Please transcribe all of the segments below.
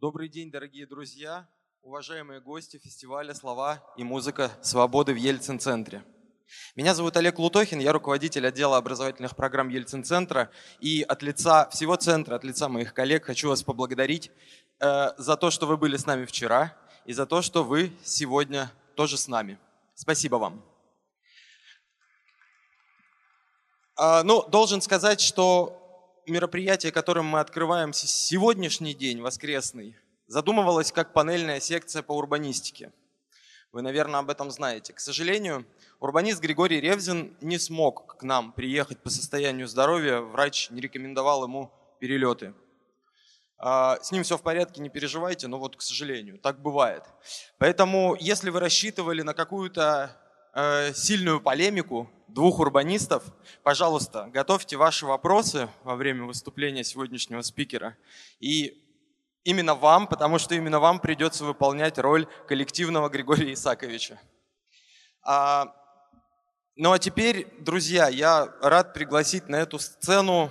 Добрый день, дорогие друзья, уважаемые гости фестиваля «Слова и музыка свободы» в Ельцин-центре. Меня зовут Олег Лутохин, я руководитель отдела образовательных программ Ельцин-центра. И от лица всего центра, от лица моих коллег хочу вас поблагодарить э, за то, что вы были с нами вчера, и за то, что вы сегодня тоже с нами. Спасибо вам. А, ну, должен сказать, что мероприятие, которым мы открываем сегодняшний день, воскресный, задумывалось как панельная секция по урбанистике. Вы, наверное, об этом знаете. К сожалению, урбанист Григорий Ревзин не смог к нам приехать по состоянию здоровья. Врач не рекомендовал ему перелеты. А, с ним все в порядке, не переживайте, но вот, к сожалению, так бывает. Поэтому, если вы рассчитывали на какую-то э, сильную полемику двух урбанистов, пожалуйста, готовьте ваши вопросы во время выступления сегодняшнего спикера. И именно вам, потому что именно вам придется выполнять роль коллективного Григория Исаковича. А, ну а теперь, друзья, я рад пригласить на эту сцену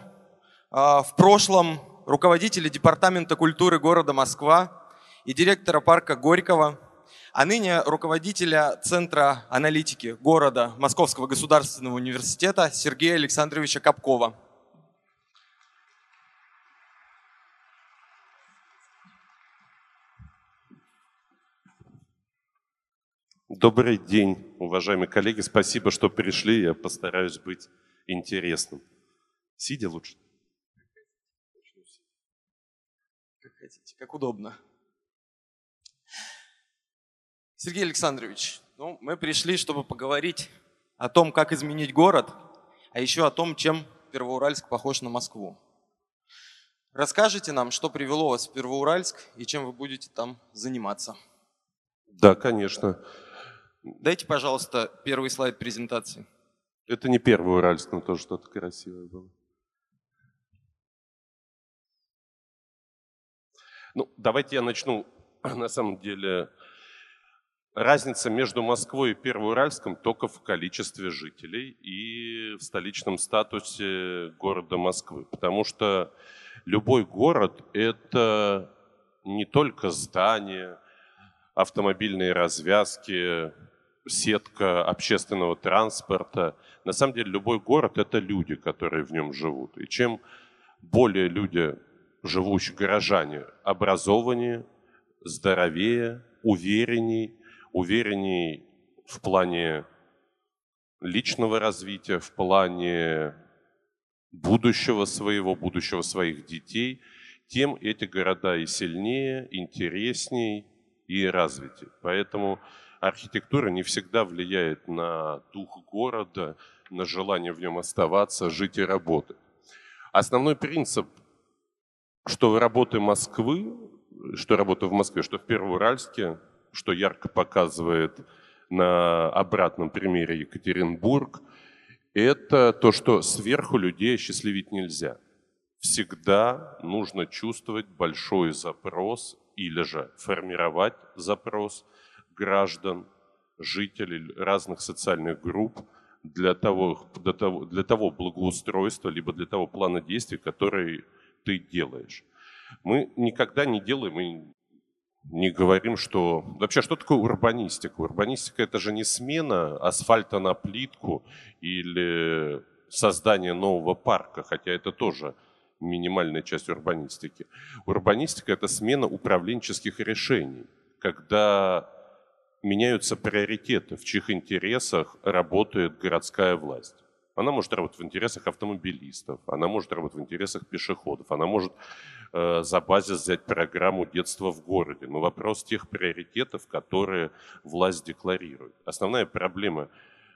а, в прошлом руководителя Департамента культуры города Москва и директора парка Горького, а ныне руководителя Центра аналитики города Московского государственного университета Сергея Александровича Капкова. Добрый день, уважаемые коллеги. Спасибо, что пришли. Я постараюсь быть интересным. Сидя лучше. хотите, как удобно. Сергей Александрович, ну, мы пришли, чтобы поговорить о том, как изменить город, а еще о том, чем Первоуральск похож на Москву. Расскажите нам, что привело вас в Первоуральск и чем вы будете там заниматься. Да, конечно. Дайте, пожалуйста, первый слайд презентации. Это не Первый Уральск, но тоже что-то красивое было. Ну, давайте я начну. На самом деле, разница между Москвой и Первоуральском только в количестве жителей и в столичном статусе города Москвы. Потому что любой город – это не только здания, автомобильные развязки, сетка общественного транспорта. На самом деле любой город – это люди, которые в нем живут. И чем более люди живущие горожане образованнее, здоровее, уверенней, уверенней в плане личного развития, в плане будущего своего, будущего своих детей, тем эти города и сильнее, интересней и развитее. Поэтому архитектура не всегда влияет на дух города, на желание в нем оставаться, жить и работать. Основной принцип что работы Москвы, что работа в Москве, что в Первоуральске, что ярко показывает на обратном примере Екатеринбург, это то, что сверху людей осчастливить нельзя. Всегда нужно чувствовать большой запрос или же формировать запрос граждан, жителей разных социальных групп для того, для того, для того благоустройства, либо для того плана действий, который ты делаешь. Мы никогда не делаем и не говорим, что... Вообще, что такое урбанистика? Урбанистика – это же не смена асфальта на плитку или создание нового парка, хотя это тоже минимальная часть урбанистики. Урбанистика – это смена управленческих решений, когда меняются приоритеты, в чьих интересах работает городская власть. Она может работать в интересах автомобилистов, она может работать в интересах пешеходов, она может за базис взять программу детства в городе. Но вопрос тех приоритетов, которые власть декларирует. Основная проблема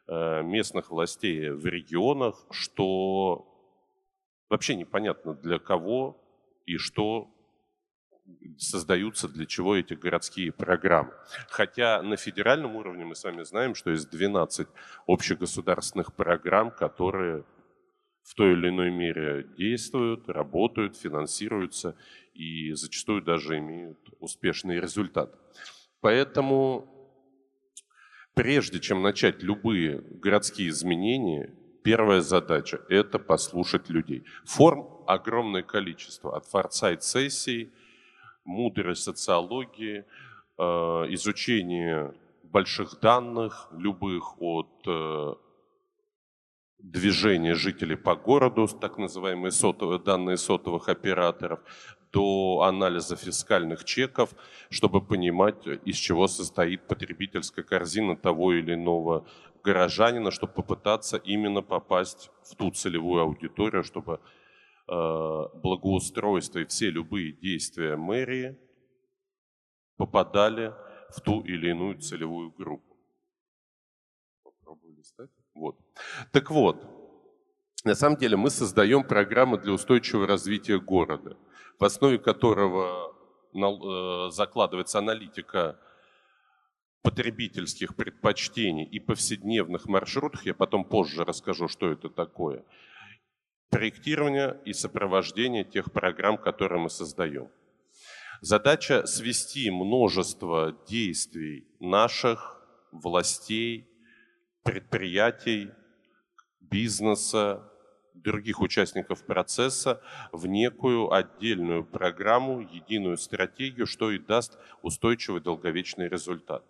э, местных властей в регионах, что вообще непонятно для кого и что создаются для чего эти городские программы. Хотя на федеральном уровне мы с вами знаем, что есть 12 общегосударственных программ, которые в той или иной мере действуют, работают, финансируются и зачастую даже имеют успешный результат. Поэтому прежде чем начать любые городские изменения, первая задача – это послушать людей. Форм огромное количество, от форсайт-сессий – мудрой социологии, э, изучение больших данных, любых от движения жителей по городу, так называемые сотовые, данные сотовых операторов, до анализа фискальных чеков, чтобы понимать, из чего состоит потребительская корзина того или иного горожанина, чтобы попытаться именно попасть в ту целевую аудиторию, чтобы э, благоустройство и все любые действия мэрии попадали в ту или иную целевую группу. Попробую листать. Вот. Так вот, на самом деле мы создаем программы для устойчивого развития города, в основе которого э, закладывается аналитика потребительских предпочтений и повседневных маршрутах, я потом позже расскажу, что это такое, проектирование и сопровождение тех программ, которые мы создаем. Задача свести множество действий наших властей, предприятий, бизнеса, других участников процесса в некую отдельную программу, единую стратегию, что и даст устойчивый долговечный результат.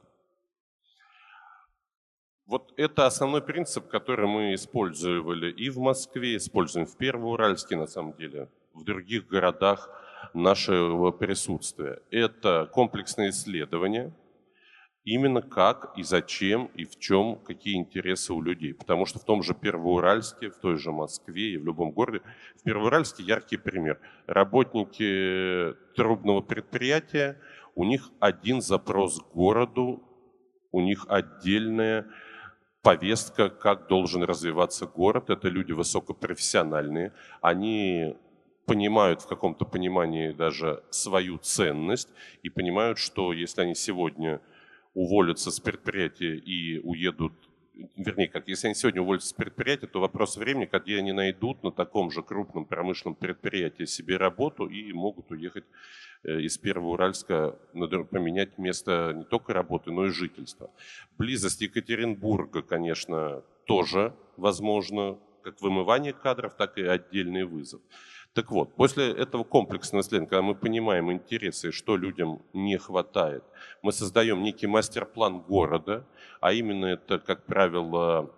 Вот это основной принцип, который мы использовали и в Москве, используем в Первоуральске, на самом деле, в других городах – нашего присутствия. Это комплексное исследование, именно как и зачем и в чем, какие интересы у людей. Потому что в том же Первоуральске, в той же Москве и в любом городе, в Первоуральске яркий пример. Работники трубного предприятия, у них один запрос к городу, у них отдельная повестка, как должен развиваться город. Это люди высокопрофессиональные. Они понимают в каком-то понимании даже свою ценность и понимают, что если они сегодня уволятся с предприятия и уедут, вернее, как если они сегодня уволятся с предприятия, то вопрос времени, когда они найдут на таком же крупном промышленном предприятии себе работу и могут уехать э, из Первого Уральска, поменять место не только работы, но и жительства. Близость Екатеринбурга, конечно, тоже возможно, как вымывание кадров, так и отдельный вызов. Так вот, после этого комплексного исследования, когда мы понимаем интересы, что людям не хватает, мы создаем некий мастер-план города, а именно это, как правило,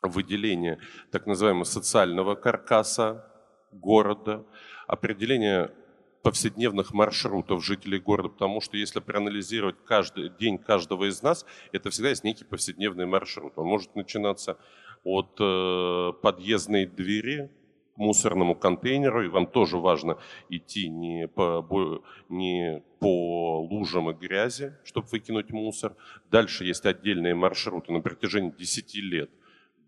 выделение так называемого социального каркаса города, определение повседневных маршрутов жителей города, потому что если проанализировать каждый день каждого из нас, это всегда есть некий повседневный маршрут. Он может начинаться от э, подъездной двери мусорному контейнеру, и вам тоже важно идти не по, не по лужам и грязи, чтобы выкинуть мусор. Дальше есть отдельные маршруты на протяжении 10 лет.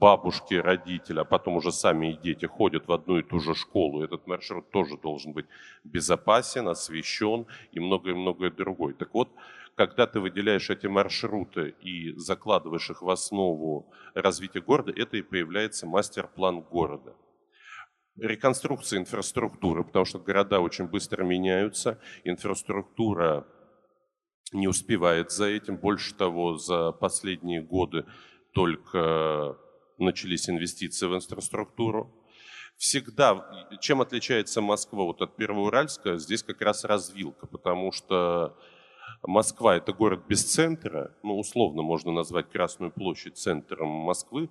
Бабушки, родители, а потом уже сами и дети ходят в одну и ту же школу. Этот маршрут тоже должен быть безопасен, освещен и многое-многое другое. Так вот, когда ты выделяешь эти маршруты и закладываешь их в основу развития города, это и появляется мастер-план города – реконструкция инфраструктуры, потому что города очень быстро меняются, инфраструктура не успевает за этим. Больше того, за последние годы только начались инвестиции в инфраструктуру. Всегда, чем отличается Москва вот от Первоуральска, здесь как раз развилка, потому что Москва – это город без центра, ну, условно можно назвать Красную площадь центром Москвы,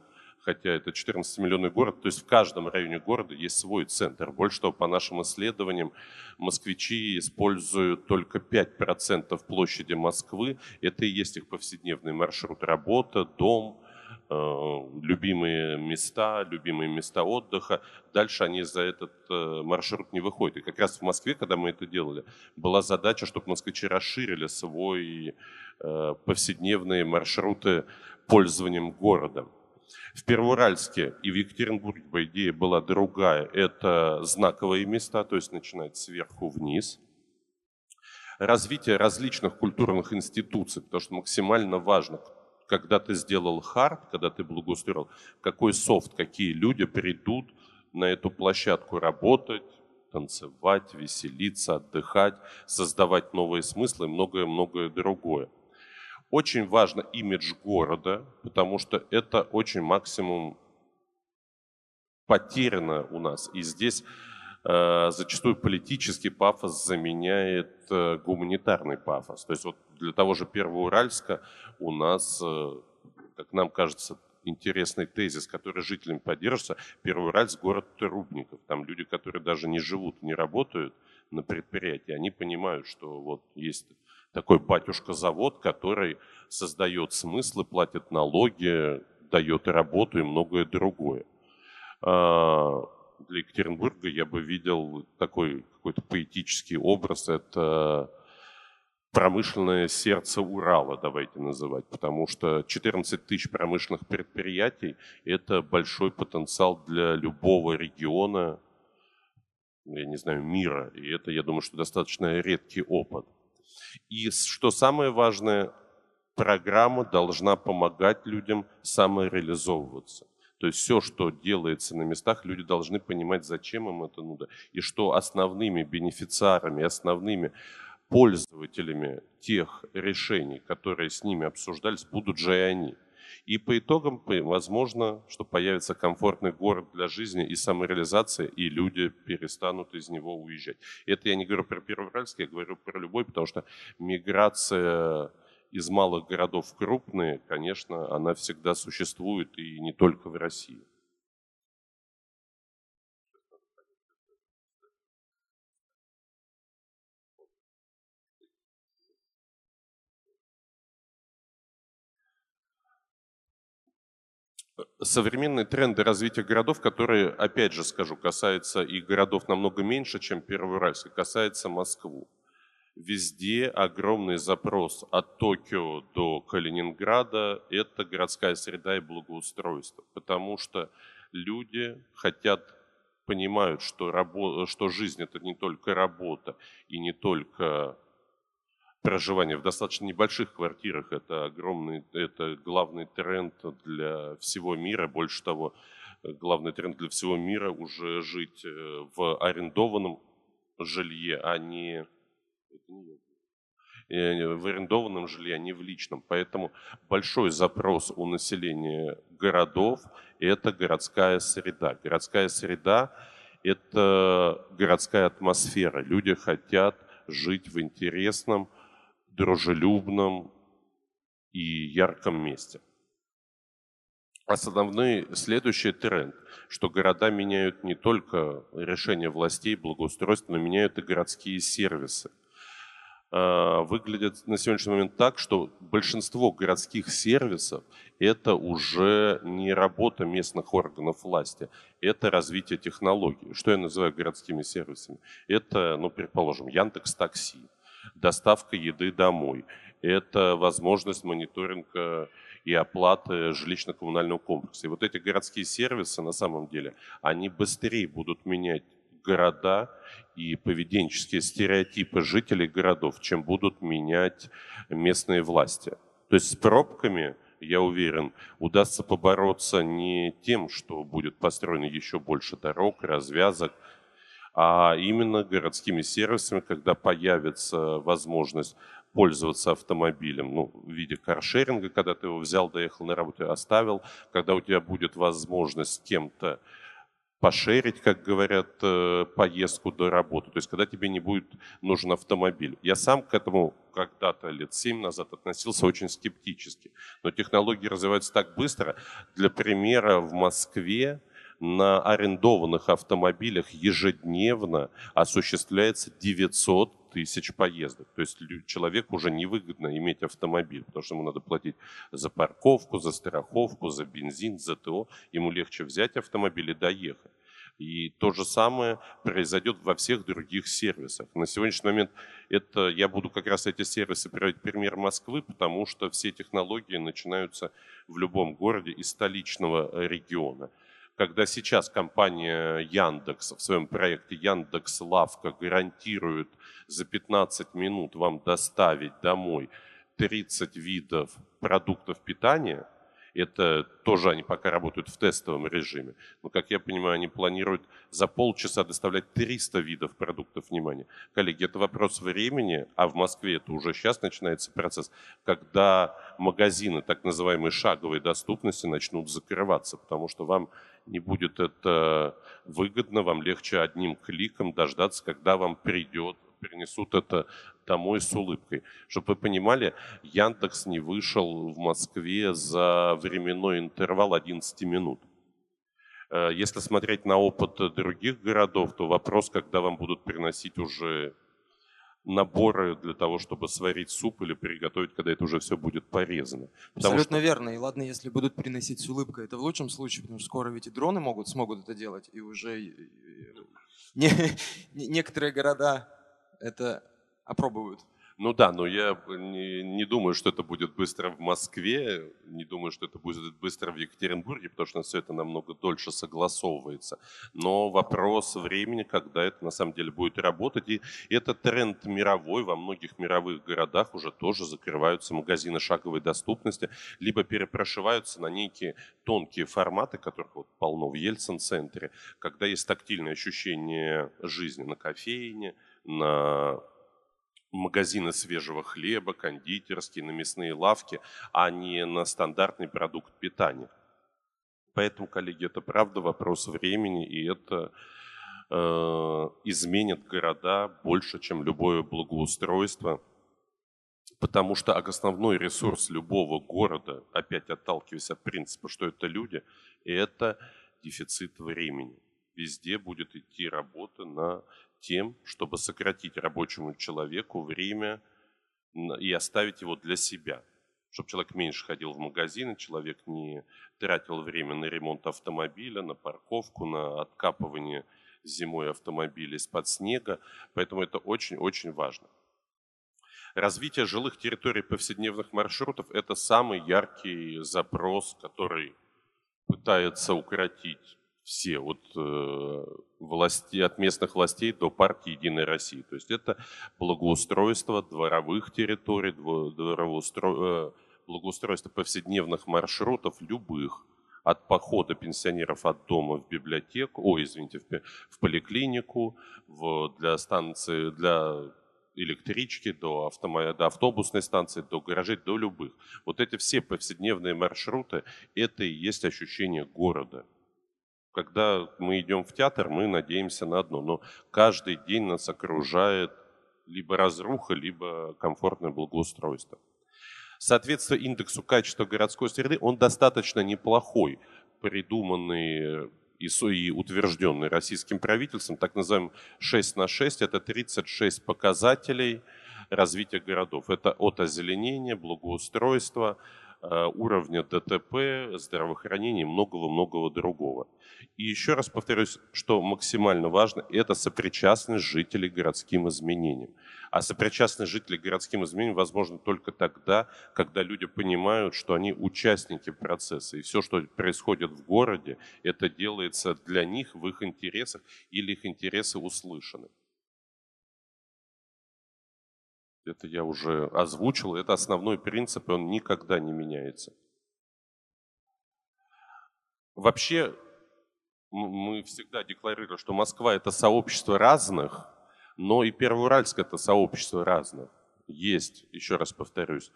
хотя это 14-миллионный город, то есть в каждом районе города есть свой центр. Больше того, по нашим исследованиям, москвичи используют только 5% площади Москвы. Это и есть их повседневный маршрут. Работа, дом, э, любимые места, любимые места отдыха. Дальше они за этот э, маршрут не выходят. И как раз в Москве, когда мы это делали, была задача, чтобы москвичи расширили свой э, повседневные маршруты пользованием городом. В Первоуральске и в Екатеринбурге, по идее, была другая. Это знаковые места, то есть начинать сверху вниз. Развитие различных культурных институций, потому что максимально важно, когда ты сделал хард, когда ты благоустроил, какой софт, какие люди придут на эту площадку работать, танцевать, веселиться, отдыхать, создавать новые смыслы и многое-многое другое. Очень важно имидж города, потому что это очень максимум потеряно у нас. И здесь э, зачастую политический пафос заменяет э, гуманитарный пафос. То есть вот для того же Первого Уральска у нас, как нам кажется, интересный тезис, который жителям поддерживается. Первый Уральск – город трубников. Там люди, которые даже не живут, не работают на предприятии, они понимают, что вот есть такой батюшка-завод, который создает смыслы, платит налоги, дает работу и многое другое. А, для Екатеринбурга я бы видел такой какой-то поэтический образ. Это промышленное сердце Урала, давайте называть, потому что 14 тысяч промышленных предприятий – это большой потенциал для любого региона, я не знаю, мира. И это, я думаю, что достаточно редкий опыт. И что самое важное, программа должна помогать людям самореализовываться. То есть все, что делается на местах, люди должны понимать, зачем им это нужно. И что основными бенефициарами, основными пользователями тех решений, которые с ними обсуждались, будут же и они. И по итогам, возможно, что появится комфортный город для жизни и самореализация, и люди перестанут из него уезжать. Это я не говорю про Первоуральск, я говорю про любой, потому что миграция из малых городов в крупные, конечно, она всегда существует и не только в России. Современные тренды развития городов, которые, опять же скажу, касаются и городов намного меньше, чем Первоуральск, касается Москву. Везде огромный запрос от Токио до Калининграда – это городская среда и благоустройство, потому что люди хотят, понимают, что, рабо, что жизнь – это не только работа и не только проживание в достаточно небольших квартирах. Это огромный, это главный тренд для всего мира. Больше того, главный тренд для всего мира уже жить э, в арендованном жилье, а не, э, в арендованном жилье, а не в личном. Поэтому большой запрос у населения городов – это городская среда. Городская среда – это городская атмосфера. Люди хотят жить в интересном, дружелюбном и ярком месте. Основной следующий тренд, что города меняют не только решения властей, благоустройства, но меняют и городские сервисы. А, выглядит на сегодняшний момент так, что большинство городских сервисов – это уже не работа местных органов власти, это развитие технологий. Что я называю городскими сервисами? Это, ну, предположим, Яндекс Такси, доставка еды домой. Это возможность мониторинга и оплаты жилищно-коммунального комплекса. И вот эти городские сервисы, на самом деле, они быстрее будут менять города и поведенческие стереотипы жителей городов, чем будут менять местные власти. То есть с пробками, я уверен, удастся побороться не тем, что будет построено еще больше дорог, развязок, а именно городскими сервисами, когда появится возможность пользоваться автомобилем, ну, в виде каршеринга, когда ты его взял, доехал на работу и оставил, когда у тебя будет возможность с кем-то пошерить, как говорят, э, поездку до работы. То есть, когда тебе не будет нужен автомобиль. Я сам к этому когда-то лет семь назад относился очень скептически. Но технологии развиваются так быстро. Для примера, в Москве на арендованных автомобилях ежедневно осуществляется 900 тысяч поездок. То есть человеку уже невыгодно иметь автомобиль, потому что ему надо платить за парковку, за страховку, за бензин, за ТО. Ему легче взять автомобиль и доехать. И то же самое произойдет во всех других сервисах. На сегодняшний момент это, я буду как раз эти сервисы приводить пример Москвы, потому что все технологии начинаются в любом городе из столичного региона когда сейчас компания Яндекс в своем проекте Яндекс Лавка гарантирует за 15 минут вам доставить домой 30 видов продуктов питания, это тоже они пока работают в тестовом режиме. Но, как я понимаю, они планируют за полчаса доставлять 300 видов продуктов внимания. Коллеги, это вопрос времени, а в Москве это уже сейчас начинается процесс, когда магазины так называемой шаговой доступности начнут закрываться, потому что вам не будет это выгодно, вам легче одним кликом дождаться, когда вам придет, принесут это домой с улыбкой. Чтобы вы понимали, Яндекс не вышел в Москве за временной интервал 11 минут. Э, если смотреть на опыт других городов, то вопрос, когда вам будут приносить уже наборы для того, чтобы сварить суп или приготовить, когда это уже все будет порезано. Потому Абсолютно что... верно. И ладно, если будут приносить с улыбкой, это в лучшем случае, потому что скоро ведь и дроны могут, смогут это делать, и уже не, некоторые города это опробуют. Ну да, но я не, не думаю, что это будет быстро в Москве, не думаю, что это будет быстро в Екатеринбурге, потому что все это намного дольше согласовывается. Но вопрос времени, когда это на самом деле будет работать. И это тренд мировой, во многих мировых городах уже тоже закрываются магазины шаговой доступности, либо перепрошиваются на некие тонкие форматы, которых вот полно в Ельцин-центре, когда есть тактильное ощущение жизни на кофейне, на магазины свежего хлеба, кондитерские, на мясные лавки, а не на стандартный продукт питания. Поэтому, коллеги, это правда вопрос времени, и это э, изменит города больше, чем любое благоустройство. Потому что основной ресурс любого города, опять отталкиваясь от принципа, что это люди, это дефицит времени. Везде будет идти работа на тем, чтобы сократить рабочему человеку время и оставить его для себя. Чтобы человек меньше ходил в магазины, человек не тратил время на ремонт автомобиля, на парковку, на откапывание зимой автомобиля из-под снега. Поэтому это очень-очень важно. Развитие жилых территорий повседневных маршрутов – это самый яркий запрос, который пытается укоротить все, от, э, власти, от местных властей до партии «Единая Россия». То есть это благоустройство дворовых территорий, двороустро, э, благоустройство повседневных маршрутов любых, от похода пенсионеров от дома в библиотеку, ой, извините, в, в поликлинику, в, для станции, для электрички, до, автомо... до автобусной станции, до гаражей, до любых. Вот эти все повседневные маршруты, это и есть ощущение города – когда мы идем в театр, мы надеемся на одно, но каждый день нас окружает либо разруха, либо комфортное благоустройство. Соответственно, индексу качества городской среды, он достаточно неплохой, придуманный и, утвержденный российским правительством, так называемый 6 на 6, это 36 показателей развития городов. Это от озеленения, благоустройства, уровня ДТП, здравоохранения и многого-многого другого. И еще раз повторюсь, что максимально важно, это сопричастность жителей городским изменениям. А сопричастность жителей городским изменениям возможно только тогда, когда люди понимают, что они участники процесса. И все, что происходит в городе, это делается для них в их интересах или их интересы услышаны. Это я уже озвучил, это основной принцип, и он никогда не меняется. Вообще, мы всегда декларируем, что Москва – это сообщество разных, но и Первоуральск – это сообщество разных. Есть, еще раз повторюсь,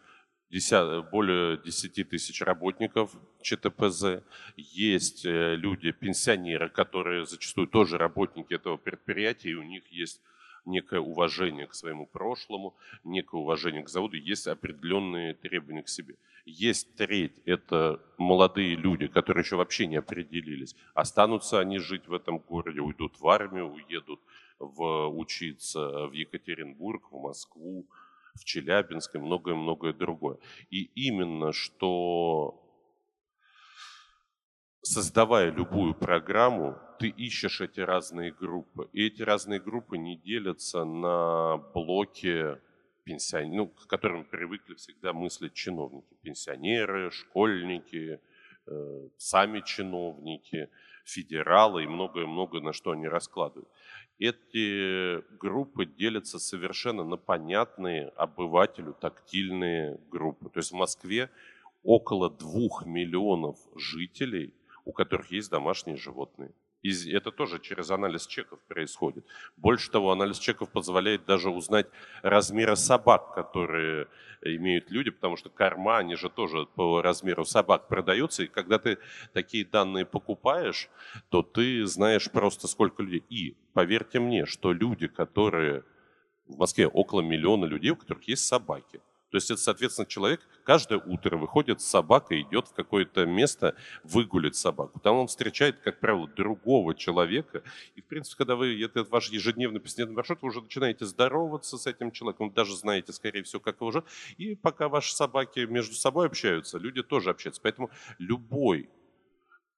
более 10 тысяч работников ЧТПЗ, есть э, люди, пенсионеры, которые зачастую тоже работники этого предприятия, и у них есть некое уважение к своему прошлому, некое уважение к заводу, есть определенные требования к себе. Есть треть, это молодые люди, которые еще вообще не определились. Останутся они жить в этом городе, уйдут в армию, уедут в, учиться в Екатеринбург, в Москву, в Челябинск и многое-многое другое. И именно что создавая любую программу, ты ищешь эти разные группы. И эти разные группы не делятся на блоки пенсионеров, ну, к которым привыкли всегда мыслить чиновники. Пенсионеры, школьники, э, сами чиновники, федералы и многое-многое, на что они раскладывают. Эти группы делятся совершенно на понятные обывателю тактильные группы. То есть в Москве около двух миллионов жителей – у которых есть домашние животные. И это тоже через анализ чеков происходит. Больше того, анализ чеков позволяет даже узнать размеры собак, которые имеют люди, потому что корма, они же тоже по размеру собак продаются. И когда ты такие данные покупаешь, то ты знаешь просто сколько людей. И поверьте мне, что люди, которые в Москве около миллиона людей, у которых есть собаки – то есть это, соответственно, человек каждое утро выходит с собакой, идет в какое-то место выгулить собаку. Там он встречает, как правило, другого человека. И, в принципе, когда вы, это ваш ежедневный повседневный маршрут, вы уже начинаете здороваться с этим человеком, вы даже знаете, скорее всего, как его живет. И пока ваши собаки между собой общаются, люди тоже общаются. Поэтому любой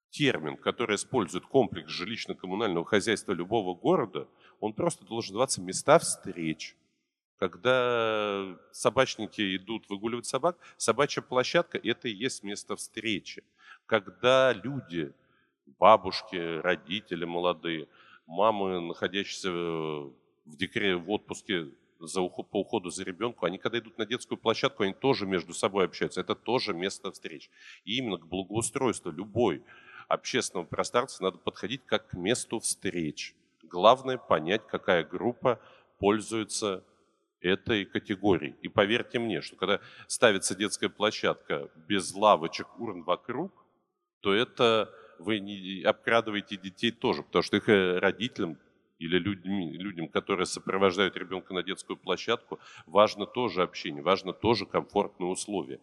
термин, который использует комплекс жилищно-коммунального хозяйства любого города, он просто должен называться «места встреч» когда собачники идут выгуливать собак, собачья площадка – это и есть место встречи. Когда люди, бабушки, родители молодые, мамы, находящиеся в декре, в отпуске за уход, по уходу за ребенком, они когда идут на детскую площадку, они тоже между собой общаются. Это тоже место встреч. И именно к благоустройству любой общественного пространства надо подходить как к месту встреч. Главное понять, какая группа пользуется этой категории. И поверьте мне, что когда ставится детская площадка без лавочек, урн вокруг, то это вы не обкрадываете детей тоже, потому что их э, родителям или людям, людям, которые сопровождают ребенка на детскую площадку, важно тоже общение, важно тоже комфортные условия.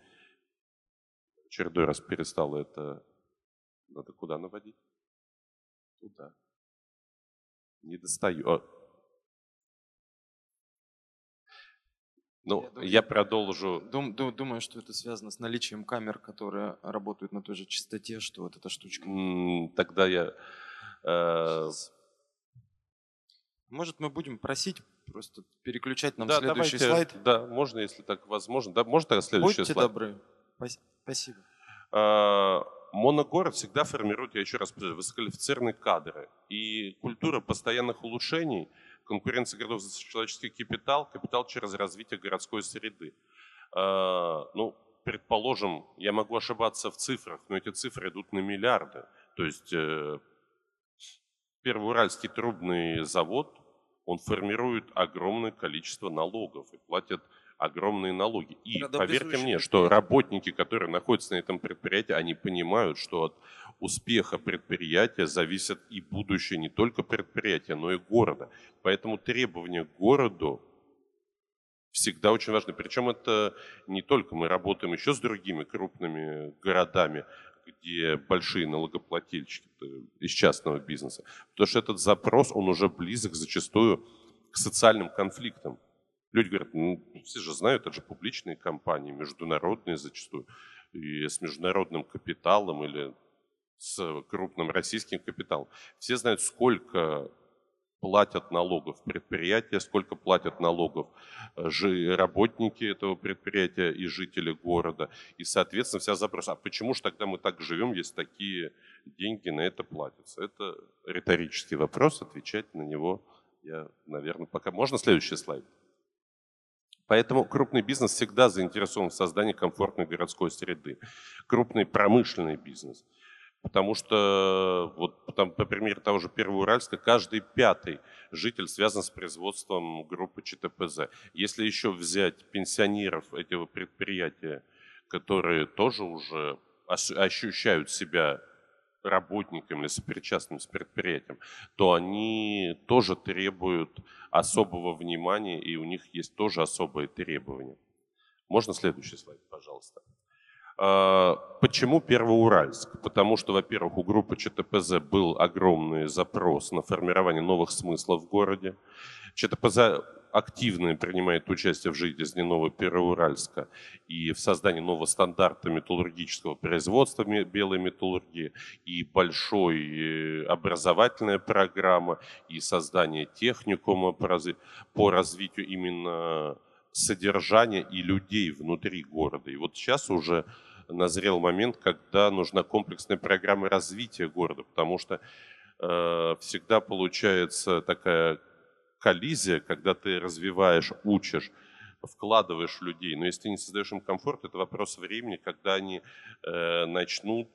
Чередой раз перестала это... Надо куда наводить? Туда. Не достаю. А, Ну, я, я продолжу. Дум, дум, думаю, что это связано с наличием камер, которые работают на той же частоте, что вот эта штучка. Тогда я... Э... Может, мы будем просить просто переключать нам да, следующий давайте, слайд? Да, можно, если так возможно. Да, можно тогда следующий Будьте слайд? добры. Спасибо. Э, моногород всегда формирует, я еще раз повторю, высококвалифицированные кадры. И культура постоянных улучшений – конкуренция городов за человеческий капитал, капитал через развитие городской среды. А, ну, предположим, я могу ошибаться в цифрах, но эти цифры идут на миллиарды. То есть э, Первоуральский трубный завод, он формирует огромное количество налогов и платит огромные налоги. И поверьте мне, что работники, которые находятся на этом предприятии, они понимают, что от успеха предприятия зависит и будущее не только предприятия, но и города. Поэтому требования к городу всегда очень важны. Причем это не только мы работаем еще с другими крупными городами, где большие налогоплательщики из частного бизнеса. Потому что этот запрос, он уже близок зачастую к социальным конфликтам. Люди говорят, ну, все же знают, это же публичные компании, международные зачастую, и с международным капиталом или с крупным российским капиталом. Все знают, сколько платят налогов предприятия, сколько платят налогов э, работники этого предприятия и жители города. И, соответственно, вся запрос, а почему же тогда мы так живем, если такие деньги на это платятся? Это риторический вопрос, отвечать на него я, наверное, пока... Можно следующий слайд? Поэтому крупный бизнес всегда заинтересован в создании комфортной городской среды. Крупный промышленный бизнес. Потому что, вот там, по примеру того же Первоуральска, каждый пятый житель связан с производством группы ЧТПЗ. Если еще взять пенсионеров этого предприятия, которые тоже уже ощущают себя работниками или сопричастными с предприятием, то они тоже требуют особого внимания, и у них есть тоже особые требования. Можно следующий слайд, пожалуйста. А, почему Первоуральск? Потому что, во-первых, у группы ЧТПЗ был огромный запрос на формирование новых смыслов в городе. ЧТПЗ активно принимает участие в жизни Нового Первоуральска и в создании нового стандарта металлургического производства белой металлургии, и большой э, образовательная программа, и создание техникума по развитию именно содержания и людей внутри города. И вот сейчас уже назрел момент, когда нужна комплексная программа развития города, потому что э, всегда получается такая коллизия, когда ты развиваешь, учишь, вкладываешь людей. Но если ты не создаешь им комфорт, это вопрос времени, когда они э, начнут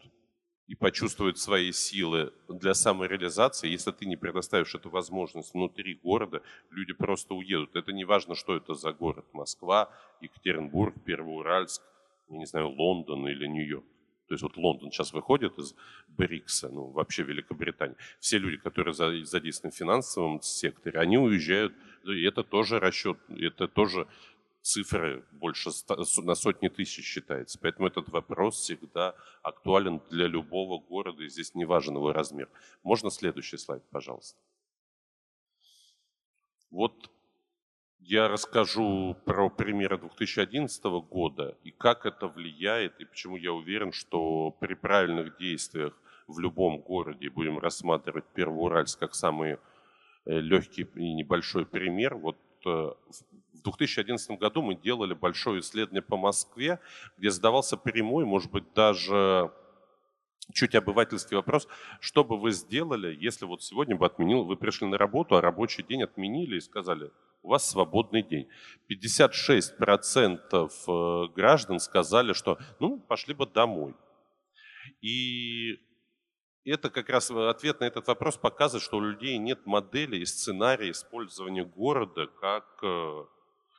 и почувствовать свои силы для самореализации, если ты не предоставишь эту возможность внутри города, люди просто уедут. Это не важно, что это за город. Москва, Екатеринбург, Первоуральск, я не знаю, Лондон или Нью-Йорк. То есть вот Лондон сейчас выходит из БРИКСа, ну вообще Великобритания. Все люди, которые задействованы в финансовом секторе, они уезжают, и это тоже расчет, это тоже цифры больше на сотни тысяч считается. Поэтому этот вопрос всегда актуален для любого города, и здесь не важен его размер. Можно следующий слайд, пожалуйста. Вот я расскажу про примеры 2011 года и как это влияет, и почему я уверен, что при правильных действиях в любом городе, будем рассматривать Первоуральск как самый э, легкий и небольшой пример, вот э, в 2011 году мы делали большое исследование по Москве, где задавался прямой, может быть, даже чуть обывательский вопрос, что бы вы сделали, если вот сегодня бы отменил, вы пришли на работу, а рабочий день отменили и сказали, у вас свободный день. 56% э, граждан сказали, что ну, пошли бы домой. И это как раз ответ на этот вопрос показывает, что у людей нет модели и сценария использования города как э,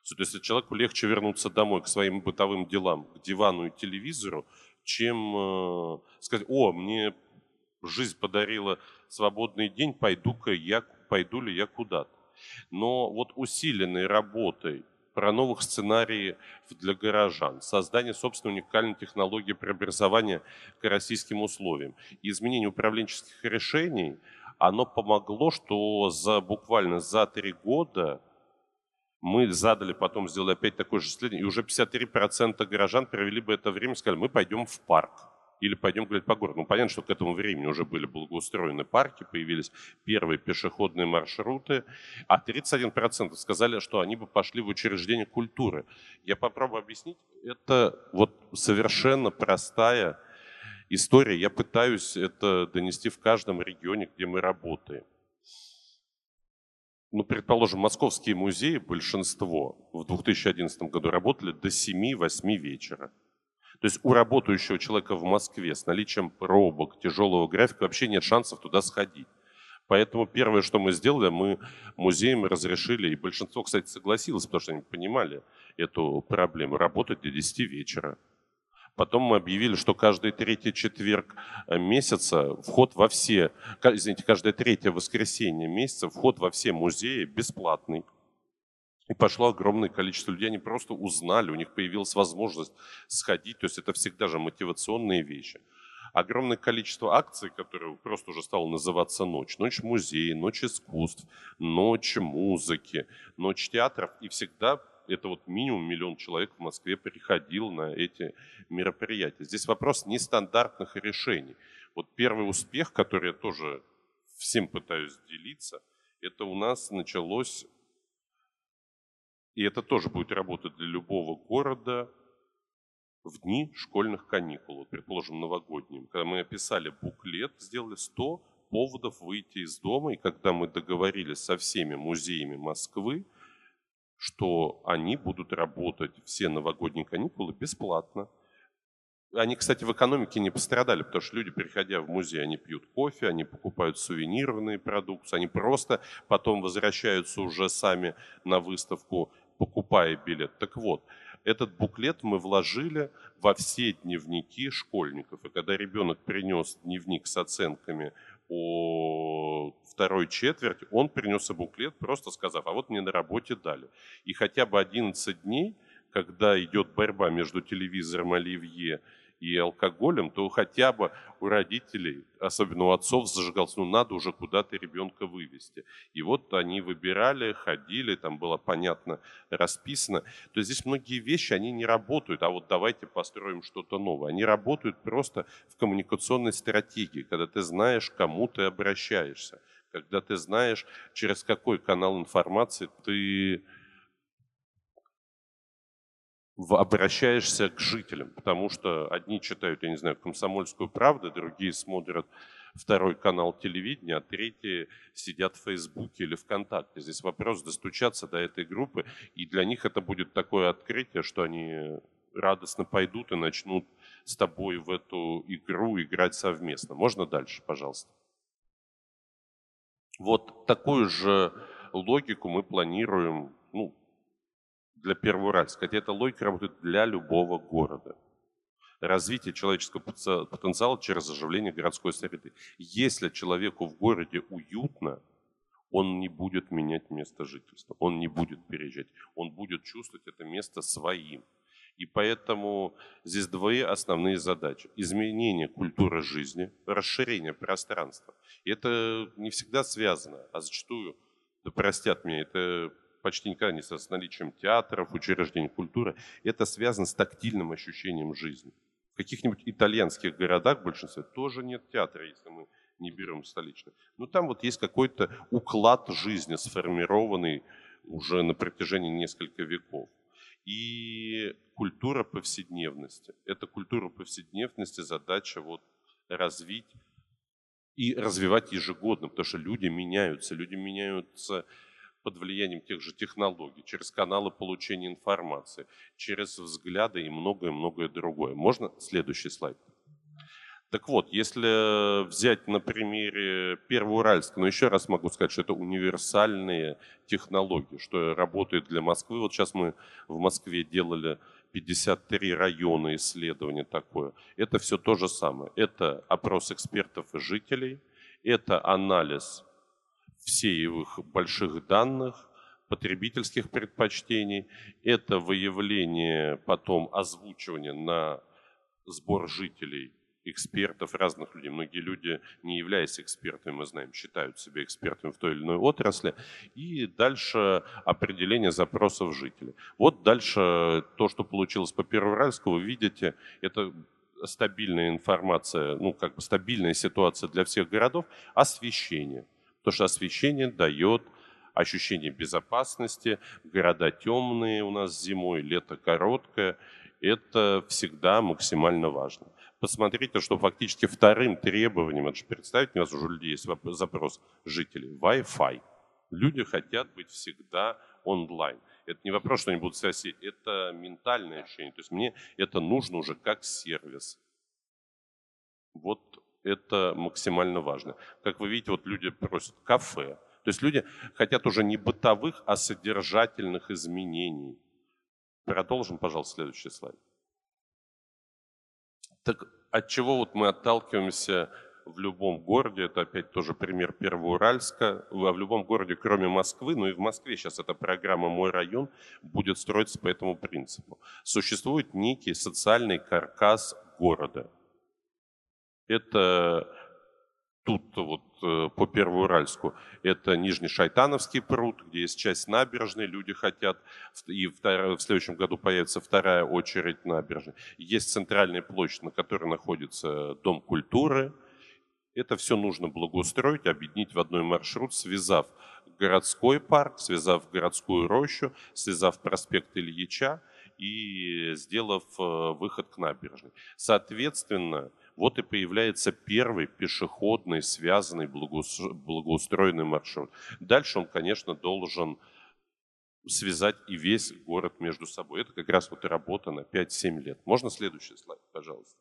то есть человеку легче вернуться домой к своим бытовым делам, к дивану и телевизору, чем э, сказать, о, мне жизнь подарила свободный день, пойду-ка я, пойду ли я куда-то. Но вот усиленной работой про новых сценариев для горожан, создание собственной уникальной технологии преобразования к российским условиям. И изменение управленческих решений, оно помогло, что за буквально за три года мы задали, потом сделали опять такое же исследование, и уже 53% горожан провели бы это время, сказали, мы пойдем в парк или пойдем гулять по городу. Ну, понятно, что к этому времени уже были благоустроены парки, появились первые пешеходные маршруты, а 31% сказали, что они бы пошли в учреждение культуры. Я попробую объяснить. Это вот совершенно простая история. Я пытаюсь это донести в каждом регионе, где мы работаем ну, предположим, московские музеи, большинство в 2011 году работали до 7-8 вечера. То есть у работающего человека в Москве с наличием пробок, тяжелого графика вообще нет шансов туда сходить. Поэтому первое, что мы сделали, мы музеям разрешили, и большинство, кстати, согласилось, потому что они понимали эту проблему, работать до 10 вечера. Потом мы объявили, что каждый третий четверг э, месяца вход во все, извините, каждое третье воскресенье месяца вход во все музеи бесплатный. И пошло огромное количество людей, они просто узнали, у них появилась возможность сходить, то есть это всегда же мотивационные вещи. Огромное количество акций, которые просто уже стало называться «Ночь». Ночь музея, ночь искусств, ночь музыки, ночь театров. И всегда это вот минимум миллион человек в Москве приходил на эти мероприятия. Здесь вопрос нестандартных решений. Вот первый успех, который я тоже всем пытаюсь делиться, это у нас началось, и это тоже будет работать для любого города, в дни школьных каникул, предположим, новогодним, когда мы описали буклет, сделали 100 поводов выйти из дома, и когда мы договорились со всеми музеями Москвы, что они будут работать все новогодние каникулы бесплатно. Они, кстати, в экономике не пострадали, потому что люди, приходя в музей, они пьют кофе, они покупают сувенированные продукты, они просто потом возвращаются уже сами на выставку, покупая билет. Так вот, этот буклет мы вложили во все дневники школьников. И когда ребенок принес дневник с оценками о второй четверти, он принес буклет, просто сказав, а вот мне на работе дали. И хотя бы 11 дней, когда идет борьба между телевизором Оливье и алкоголем, то хотя бы у родителей, особенно у отцов, зажигался, ну надо уже куда-то ребенка вывести. И вот они выбирали, ходили, там было понятно расписано. То есть здесь многие вещи, они не работают, а вот давайте построим что-то новое. Они работают просто в коммуникационной стратегии, когда ты знаешь, кому ты обращаешься, когда ты знаешь, через какой канал информации ты обращаешься к жителям, потому что одни читают, я не знаю, «Комсомольскую правду», другие смотрят второй канал телевидения, а третьи сидят в Фейсбуке или ВКонтакте. Здесь вопрос достучаться до этой группы, и для них это будет такое открытие, что они радостно пойдут и начнут с тобой в эту игру играть совместно. Можно дальше, пожалуйста? Вот такую же логику мы планируем для Первоуральска. Хотя эта логика работает для любого города. Развитие человеческого потенциала через оживление городской среды. Если человеку в городе уютно, он не будет менять место жительства, он не будет переезжать, он будет чувствовать это место своим. И поэтому здесь две основные задачи. Изменение культуры жизни, расширение пространства. И это не всегда связано, а зачастую, да простят меня, это почти никогда не с наличием театров, учреждений культуры. Это связано с тактильным ощущением жизни. В каких-нибудь итальянских городах в большинстве тоже нет театра, если мы не берем столичный. Но там вот есть какой-то уклад жизни, сформированный уже на протяжении нескольких веков и культура повседневности. Это культура повседневности задача вот развить и развивать ежегодно, потому что люди меняются, люди меняются под влиянием тех же технологий, через каналы получения информации, через взгляды и многое-многое другое. Можно следующий слайд? Так вот, если взять на примере Первоуральска, но еще раз могу сказать, что это универсальные технологии, что работает для Москвы. Вот сейчас мы в Москве делали 53 района исследования такое. Это все то же самое. Это опрос экспертов и жителей, это анализ всех больших данных, потребительских предпочтений, это выявление, потом озвучивание на сбор жителей экспертов, разных людей. Многие люди, не являясь экспертами, мы знаем, считают себя экспертами в той или иной отрасли. И дальше определение запросов жителей. Вот дальше то, что получилось по Первоуральску, вы видите, это стабильная информация, ну как бы стабильная ситуация для всех городов, освещение. Потому что освещение дает ощущение безопасности, города темные у нас зимой, лето короткое, это всегда максимально важно посмотрите, что фактически вторым требованием, это же представить невозможно, у людей есть запрос жителей, Wi-Fi. Люди хотят быть всегда онлайн. Это не вопрос, что они будут связи, это ментальное ощущение. То есть мне это нужно уже как сервис. Вот это максимально важно. Как вы видите, вот люди просят кафе. То есть люди хотят уже не бытовых, а содержательных изменений. Продолжим, пожалуйста, следующий слайд. Так от чего вот мы отталкиваемся в любом городе, это опять тоже пример Первоуральска, а в любом городе, кроме Москвы, ну и в Москве сейчас эта программа «Мой район» будет строиться по этому принципу. Существует некий социальный каркас города. Это тут вот э, по Первоуральску, это Нижний Шайтановский пруд, где есть часть набережной, люди хотят, и в следующем году появится вторая очередь набережной. Есть центральная площадь, на которой находится Дом культуры. Это все нужно благоустроить, объединить в одной маршрут, связав городской парк, связав городскую рощу, связав проспект Ильича и сделав э, выход к набережной. Соответственно, вот и появляется первый пешеходный, связанный, благоустроенный маршрут. Дальше он, конечно, должен связать и весь город между собой. Это как раз вот и работа на 5-7 лет. Можно следующий слайд, пожалуйста?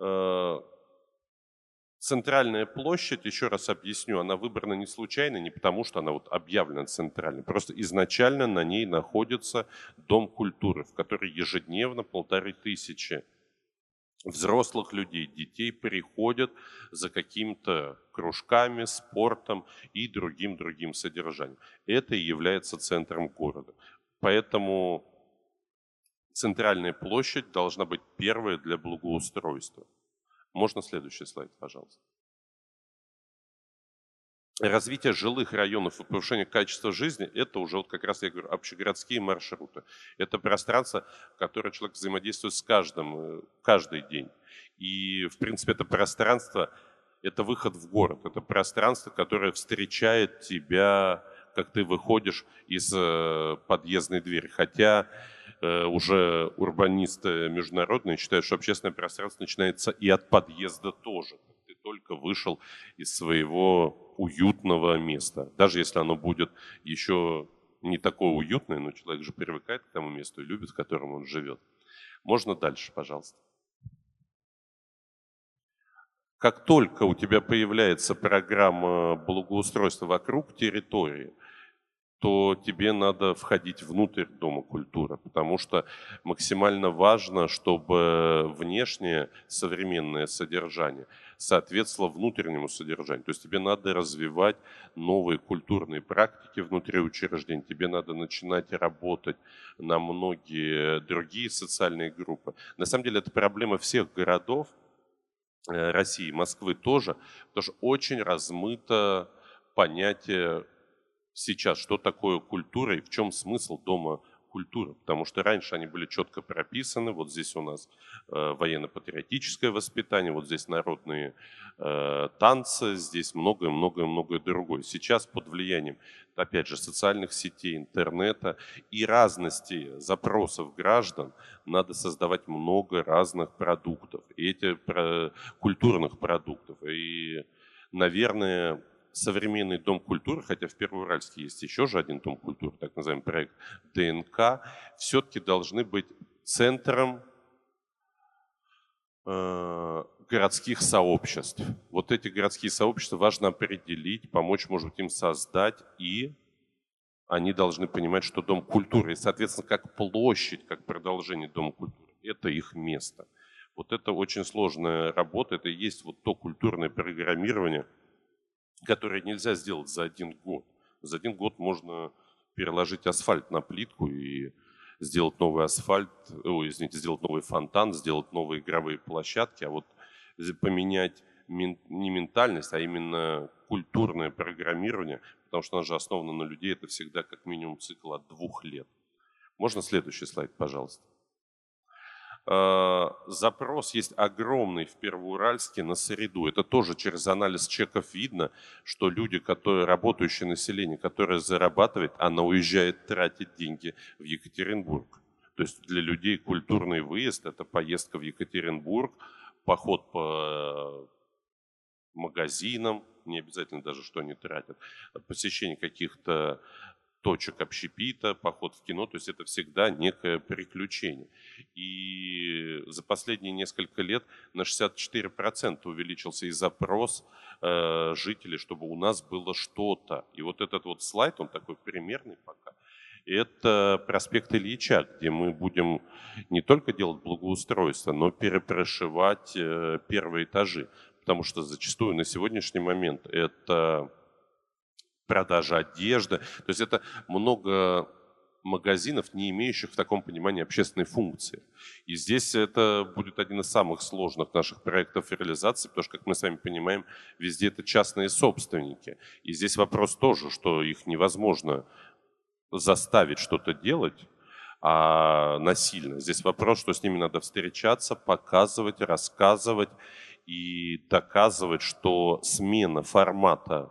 Э, центральная площадь, еще раз объясню, она выбрана не случайно, не потому что она вот объявлена центральной. Просто изначально на ней находится Дом культуры, в который ежедневно полторы тысячи взрослых людей, детей приходят за какими-то кружками, спортом и другим-другим содержанием. Это и является центром города. Поэтому центральная площадь должна быть первая для благоустройства. Можно следующий слайд, пожалуйста развитие жилых районов и повышение качества жизни – это уже вот как раз, я говорю, общегородские маршруты. Это пространство, которое человек взаимодействует с каждым, э, каждый день. И, в принципе, это пространство – это выход в город. Это пространство, которое встречает тебя, как ты выходишь из э, подъездной двери. Хотя э, уже урбанисты международные считают, что общественное пространство начинается и от подъезда тоже только вышел из своего уютного места. Даже если оно будет еще не такое уютное, но человек же привыкает к тому месту и любит, в котором он живет. Можно дальше, пожалуйста. Как только у тебя появляется программа благоустройства вокруг территории, то тебе надо входить внутрь Дома культуры, потому что максимально важно, чтобы внешнее современное содержание соответствовало внутреннему содержанию. То есть тебе надо развивать новые культурные практики внутри учреждений, тебе надо начинать работать на многие другие социальные группы. На самом деле это проблема всех городов э, России, Москвы тоже, потому что очень размыто понятие сейчас, что такое культура и в чем смысл дома культуры. Потому что раньше они были четко прописаны. Вот здесь у нас э, военно-патриотическое воспитание, вот здесь народные э, танцы, здесь многое-многое-многое другое. Сейчас под влиянием, опять же, социальных сетей, интернета и разности запросов граждан надо создавать много разных продуктов. И эти про, культурных продуктов. И, наверное, современный дом культуры, хотя в Первоуральске есть еще же один дом культуры, так называемый проект ДНК, все-таки должны быть центром э, городских сообществ. Вот эти городские сообщества важно определить, помочь, может быть, им создать, и они должны понимать, что Дом культуры, и, соответственно, как площадь, как продолжение Дома культуры, это их место. Вот это очень сложная работа, это и есть вот то культурное программирование – которые нельзя сделать за один год. За один год можно переложить асфальт на плитку и сделать новый асфальт, ой, извините, сделать новый фонтан, сделать новые игровые площадки, а вот поменять не ментальность, а именно культурное программирование, потому что оно же основано на людей, это всегда как минимум цикл от двух лет. Можно следующий слайд, пожалуйста. Э, запрос есть огромный в Первоуральске на среду. Это тоже через анализ чеков видно, что люди, которые работающее население, которое зарабатывает, оно уезжает тратить деньги в Екатеринбург. То есть для людей культурный выезд – это поездка в Екатеринбург, поход по магазинам, не обязательно даже что они тратят, посещение каких-то точек общепита, поход в кино, то есть это всегда некое приключение. И за последние несколько лет на 64% увеличился и запрос э, жителей, чтобы у нас было что-то. И вот этот вот слайд, он такой примерный пока, это проспект Ильича, где мы будем не только делать благоустройство, но перепрошивать э, первые этажи. Потому что зачастую на сегодняшний момент это продажа одежды. То есть это много магазинов, не имеющих в таком понимании общественной функции. И здесь это будет один из самых сложных наших проектов реализации, потому что, как мы с вами понимаем, везде это частные собственники. И здесь вопрос тоже, что их невозможно заставить что-то делать, а насильно. Здесь вопрос, что с ними надо встречаться, показывать, рассказывать и доказывать, что смена формата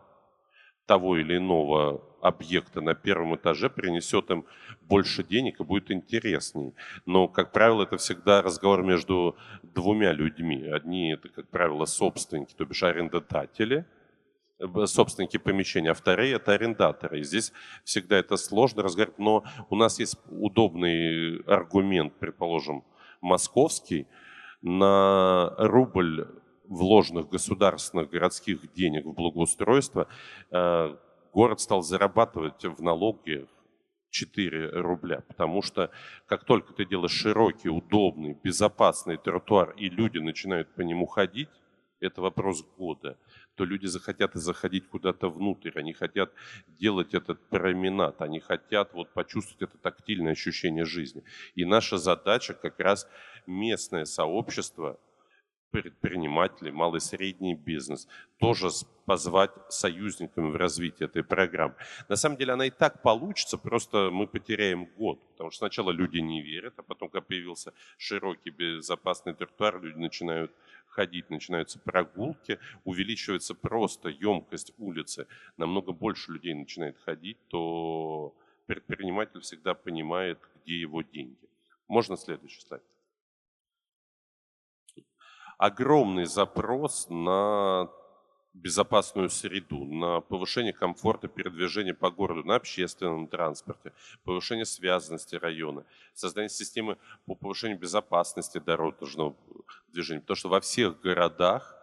того или иного объекта на первом этаже принесет им больше денег и будет интересней. Но, как правило, это всегда разговор между двумя людьми. Одни это, как правило, собственники, то бишь арендодатели, собственники помещения, а вторые это арендаторы. И здесь всегда это сложно разговаривать, но у нас есть удобный аргумент, предположим, московский, на рубль вложенных государственных городских денег в благоустройство, э, город стал зарабатывать в налоги 4 рубля, потому что как только ты делаешь широкий, удобный, безопасный тротуар, и люди начинают по нему ходить, это вопрос года, то люди захотят и заходить куда-то внутрь, они хотят делать этот променад, они хотят вот почувствовать это тактильное ощущение жизни. И наша задача как раз местное сообщество предприниматели, малый и средний бизнес, тоже позвать союзниками в развитии этой программы. На самом деле она и так получится, просто мы потеряем год, потому что сначала люди не верят, а потом, когда появился широкий безопасный тротуар, люди начинают ходить, начинаются прогулки, увеличивается просто емкость улицы, намного больше людей начинает ходить, то предприниматель всегда понимает, где его деньги. Можно следующий слайд? Огромный запрос на безопасную среду, на повышение комфорта передвижения по городу, на общественном транспорте, повышение связанности района, создание системы по повышению безопасности дорожного движения. Потому что во всех городах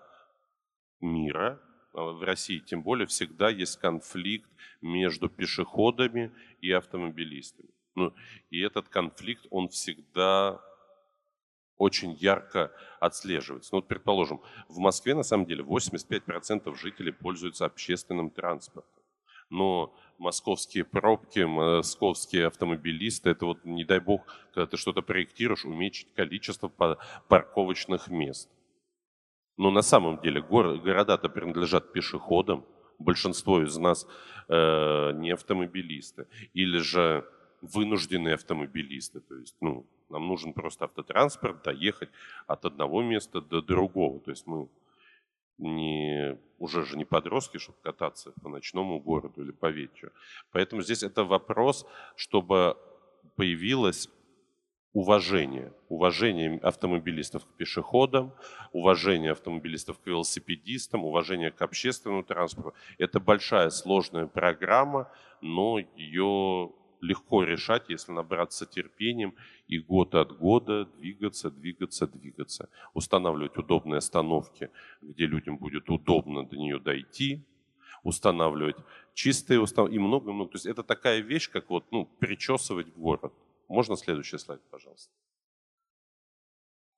мира, а в России тем более, всегда есть конфликт между пешеходами и автомобилистами. Ну, и этот конфликт, он всегда очень ярко отслеживается. Ну, вот, предположим, в Москве на самом деле 85% жителей пользуются общественным транспортом. Но московские пробки, московские автомобилисты, это вот, не дай бог, когда ты что-то проектируешь, уменьшить количество парковочных мест. Но на самом деле города-то принадлежат пешеходам, большинство из нас э, не автомобилисты. Или же вынужденные автомобилисты. То есть, ну, нам нужен просто автотранспорт, доехать от одного места до другого. То есть мы не, уже же не подростки, чтобы кататься по ночному городу или по вечеру. Поэтому здесь это вопрос, чтобы появилось уважение. Уважение автомобилистов к пешеходам, уважение автомобилистов к велосипедистам, уважение к общественному транспорту. Это большая сложная программа, но ее легко решать, если набраться терпением и год от года двигаться, двигаться, двигаться. Устанавливать удобные остановки, где людям будет удобно до нее дойти, устанавливать чистые установки и много-много. То есть это такая вещь, как вот, ну, причесывать город. Можно следующий слайд, пожалуйста.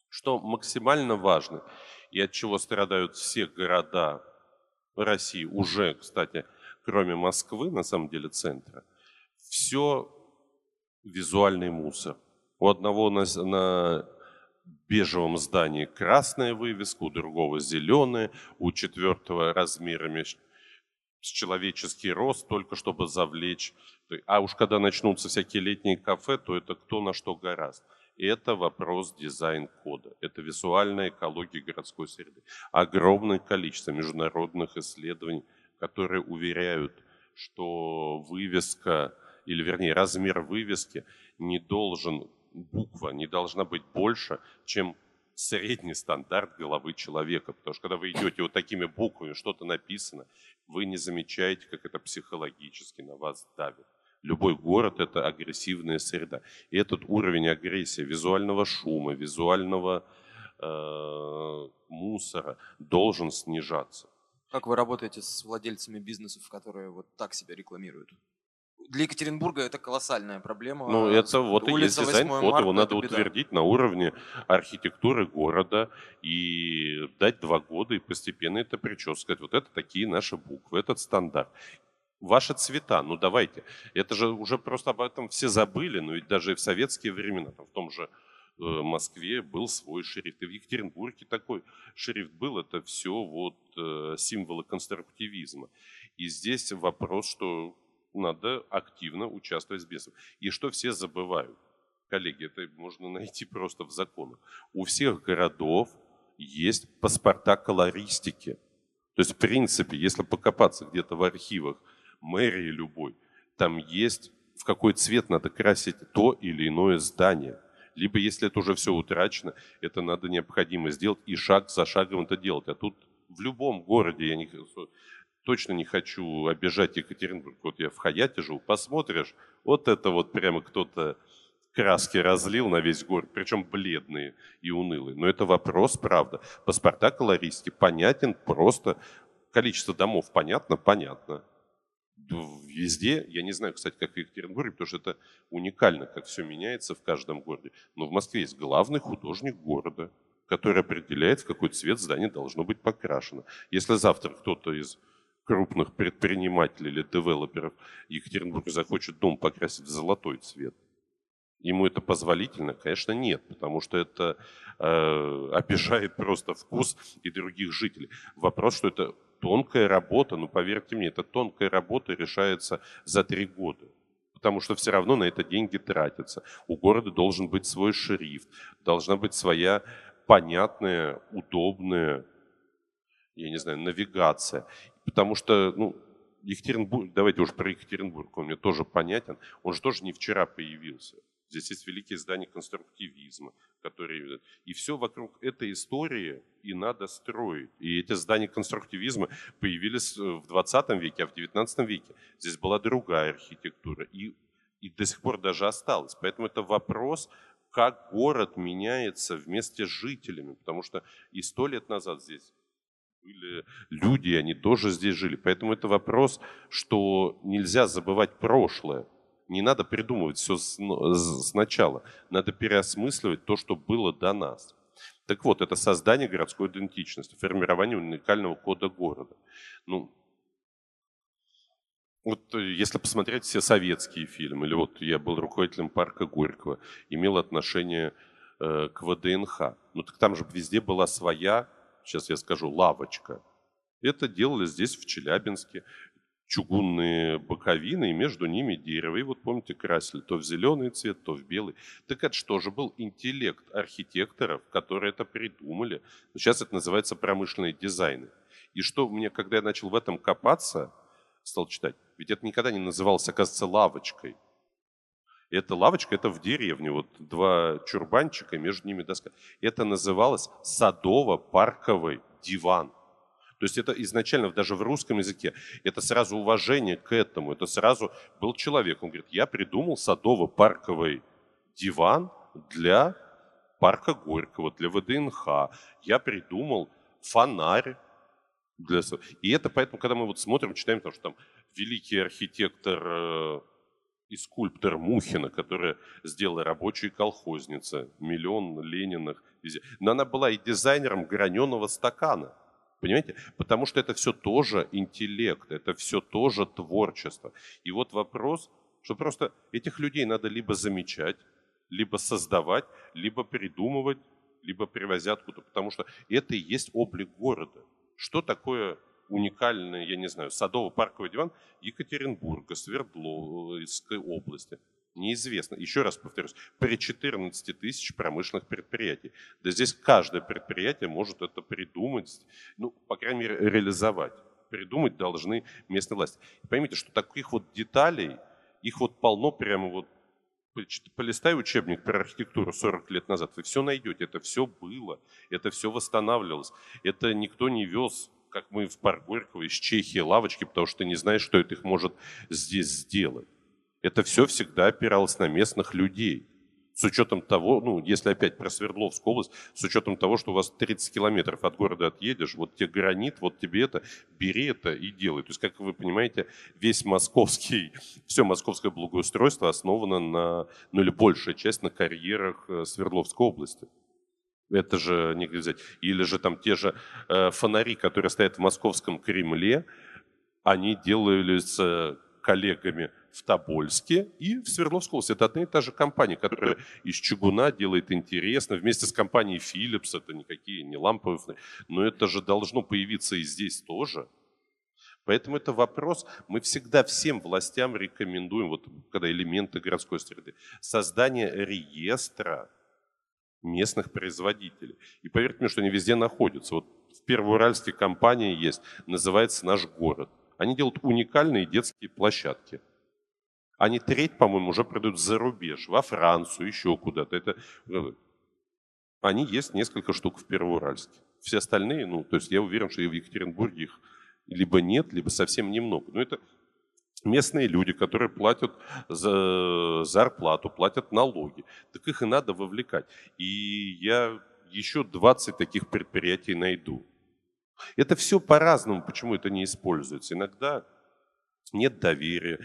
Что максимально важно и от чего страдают все города России уже, кстати, кроме Москвы, на самом деле центра – все визуальный мусор. У одного на, на бежевом здании красная вывеска, у другого зеленая, у четвертого размерами с человеческий рост, только чтобы завлечь. А уж когда начнутся всякие летние кафе, то это кто на что гораст. Это вопрос дизайн-кода, это визуальная экология городской среды. Огромное количество международных исследований, которые уверяют, что вывеска или вернее размер вывески не должен, буква не должна быть больше, чем средний стандарт головы человека. Потому что когда вы идете вот такими буквами, что-то написано, вы не замечаете, как это психологически на вас давит. Любой город – это агрессивная среда. И этот уровень агрессии, визуального шума, визуального э, мусора должен снижаться. Как вы работаете с владельцами бизнесов, которые вот так себя рекламируют? Для Екатеринбурга это колоссальная проблема. Ну, это вот и есть дизайн-код, его надо утвердить на уровне архитектуры города и дать два года и постепенно это причесывать. Вот это такие наши буквы, этот стандарт. Ваши цвета, ну давайте. Это же уже просто об этом все забыли, но ведь даже и в советские времена, там, в том же э, Москве был свой шрифт. И в Екатеринбурге такой шрифт был. Это все вот э, символы конструктивизма. И здесь вопрос, что надо активно участвовать в бизнесе. И что все забывают? Коллеги, это можно найти просто в законах. У всех городов есть паспорта колористики. То есть, в принципе, если покопаться где-то в архивах мэрии любой, там есть в какой цвет надо красить то или иное здание. Либо, если это уже все утрачено, это надо необходимо сделать и шаг за шагом это делать. А тут в любом городе, я не, точно не хочу обижать Екатеринбург. Вот я в Хаяте живу, посмотришь, вот это вот прямо кто-то краски разлил на весь город, причем бледные и унылые. Но это вопрос, правда. Паспорта колористики понятен просто. Количество домов понятно? Понятно. Везде, я не знаю, кстати, как в Екатеринбурге, потому что это уникально, как все меняется в каждом городе. Но в Москве есть главный художник города, который определяет, в какой цвет здание должно быть покрашено. Если завтра кто-то из крупных предпринимателей или девелоперов Екатеринбург захочет дом покрасить в золотой цвет, ему это позволительно? Конечно, нет, потому что это э, обижает просто вкус и других жителей. Вопрос, что это тонкая работа, ну поверьте мне, эта тонкая работа решается за три года. Потому что все равно на это деньги тратятся. У города должен быть свой шрифт, должна быть своя понятная, удобная, я не знаю, навигация. Потому что, ну, Екатеринбург, давайте уж про Екатеринбург, он мне тоже понятен, он же тоже не вчера появился. Здесь есть великие здания конструктивизма, которые... И все вокруг этой истории и надо строить. И эти здания конструктивизма появились в 20 веке, а в 19 веке здесь была другая архитектура. И, и до сих пор даже осталась. Поэтому это вопрос, как город меняется вместе с жителями. Потому что и сто лет назад здесь были люди, они тоже здесь жили. Поэтому это вопрос, что нельзя забывать прошлое. Не надо придумывать все сначала. Надо переосмысливать то, что было до нас. Так вот, это создание городской идентичности, формирование уникального кода города. Ну, вот э, если посмотреть все советские фильмы, или вот я был руководителем парка Горького, имел отношение э, к ВДНХ, ну так там же везде была своя, сейчас я скажу, лавочка. Это делали здесь, в Челябинске, чугунные боковины, и между ними дерево. И вот помните, красили то в зеленый цвет, то в белый. Так это что же был интеллект архитекторов, которые это придумали. Сейчас это называется промышленные дизайны. И что мне, когда я начал в этом копаться, стал читать, ведь это никогда не называлось, оказывается, лавочкой. Эта лавочка, это в деревне, вот два чурбанчика, между ними доска. Это называлось садово-парковый диван. То есть это изначально даже в русском языке, это сразу уважение к этому, это сразу был человек, он говорит, я придумал садово-парковый диван для парка Горького, для ВДНХ, я придумал фонарь для... И это поэтому, когда мы вот смотрим, читаем, потому что там великий архитектор э, и скульптор Мухина, которая сделала рабочие колхозница, миллион Лениных. Но она была и дизайнером граненого стакана. Понимаете? Потому что это все тоже интеллект, это все тоже творчество. И вот вопрос, что просто этих людей надо либо замечать, либо создавать, либо придумывать, либо привозят откуда. Потому что это и есть облик города. Что такое уникальный, я не знаю, садово-парковый диван Екатеринбурга, Свердловской области? Неизвестно. Еще раз повторюсь, при 14 тысяч промышленных предприятий. Да здесь каждое предприятие может это придумать, ну, по крайней мере, реализовать. Придумать должны местные власти. поймите, что таких вот деталей, их вот полно прямо вот полистай учебник про архитектуру 40 лет назад, вы все найдете, это все было, это все восстанавливалось. Это никто не вез, как мы в парк Горького, из Чехии лавочки, потому что ты не знаешь, что это их может здесь сделать. Это все всегда опиралось на местных людей. С учетом того, ну, если опять про Свердловскую область, с учетом того, что у вас 30 километров от города отъедешь, вот тебе гранит, вот тебе это, бери это и делай. То есть, как вы понимаете, весь московский, все московское благоустройство основано на, ну или большая часть на карьерах э, Свердловской области. Это же не взять. Или же там те же э, фонари, которые стоят в московском Кремле, они делались коллегами в Тобольске и в Свердловской области. Это одна и та же компания, которая из чугуна делает интересно. Вместе с компанией Philips, это никакие не ламповые, но это же должно появиться и здесь тоже. Поэтому это вопрос, мы всегда всем властям рекомендуем, вот когда элементы городской среды, создание реестра местных производителей. И поверьте мне, что они везде находятся. Вот в Первоуральске компания есть, называется «Наш город». Они делают уникальные детские площадки. Они треть, по-моему, уже продают за рубеж, во Францию, еще куда-то. Это... Э, они есть несколько штук в Первоуральске. Все остальные, ну, то есть я уверен, что и в Екатеринбурге их либо нет, либо совсем немного. Но это местные люди, которые платят за зарплату, платят налоги. Так их и надо вовлекать. И я еще 20 таких предприятий найду. Это все по-разному, почему это не используется. Иногда нет доверия.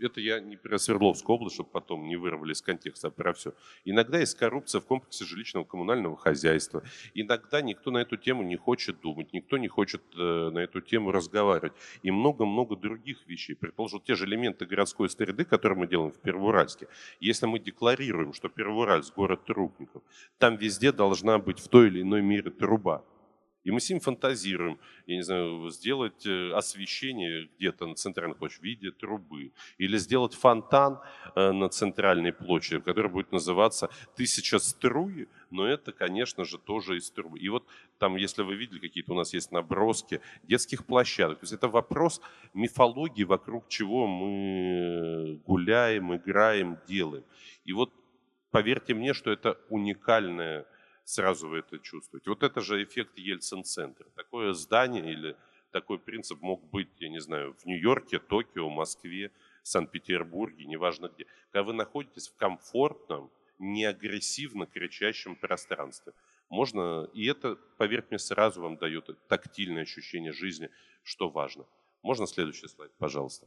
Это я не про Свердловскую область, чтобы потом не вырвали из контекста, а про все. Иногда есть коррупция в комплексе жилищного коммунального хозяйства. Иногда никто на эту тему не хочет думать, никто не хочет э, на эту тему разговаривать. И много-много других вещей. Предположим, те же элементы городской среды, которые мы делаем в Первоуральске. Если мы декларируем, что Первоуральск – город трубников, там везде должна быть в той или иной мере труба. И мы с ним фантазируем, я не знаю, сделать э, освещение где-то на центральной площади в виде трубы. Или сделать фонтан э, на центральной площади, который будет называться «Тысяча струй», но это, конечно же, тоже из трубы. И вот там, если вы видели, какие-то у нас есть наброски детских площадок. То есть это вопрос мифологии, вокруг чего мы гуляем, играем, делаем. И вот поверьте мне, что это уникальная сразу вы это чувствуете. Вот это же эффект Ельцин-центра. Такое здание или такой принцип мог быть, я не знаю, в Нью-Йорке, Токио, Москве, Санкт-Петербурге, неважно где. Когда вы находитесь в комфортном, неагрессивно кричащем пространстве. Можно, и это, поверьте мне, сразу вам дает тактильное ощущение жизни, что важно. Можно следующий слайд, пожалуйста.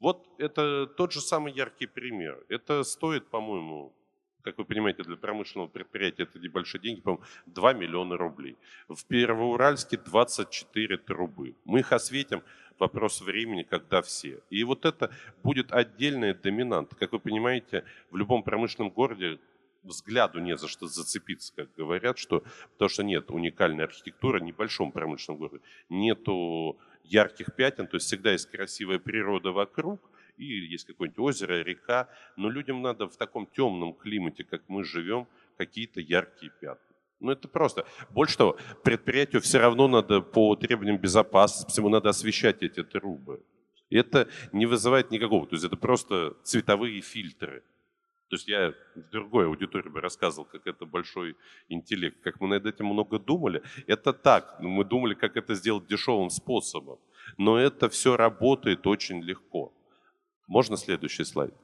Вот это тот же самый яркий пример. Это стоит, по-моему, как вы понимаете, для промышленного предприятия это небольшие деньги, по-моему, 2 миллиона рублей. В Первоуральске 24 трубы. Мы их осветим, вопрос времени, когда все. И вот это будет отдельная доминант. Как вы понимаете, в любом промышленном городе взгляду не за что зацепиться, как говорят, что, потому что нет уникальной архитектуры в небольшом промышленном городе, нету ярких пятен, то есть всегда есть красивая природа вокруг, и есть какое-нибудь озеро, река, но людям надо в таком темном климате, как мы живем, какие-то яркие пятна. Ну, это просто. Больше того, предприятию все равно надо по требованиям безопасности, ему надо освещать эти трубы. И это не вызывает никакого, то есть это просто цветовые фильтры. То есть я в другой аудитории бы рассказывал, как это большой интеллект, как мы над этим много думали. Это так, мы думали, как это сделать дешевым способом. Но это все работает очень легко. Можно следующий слайд?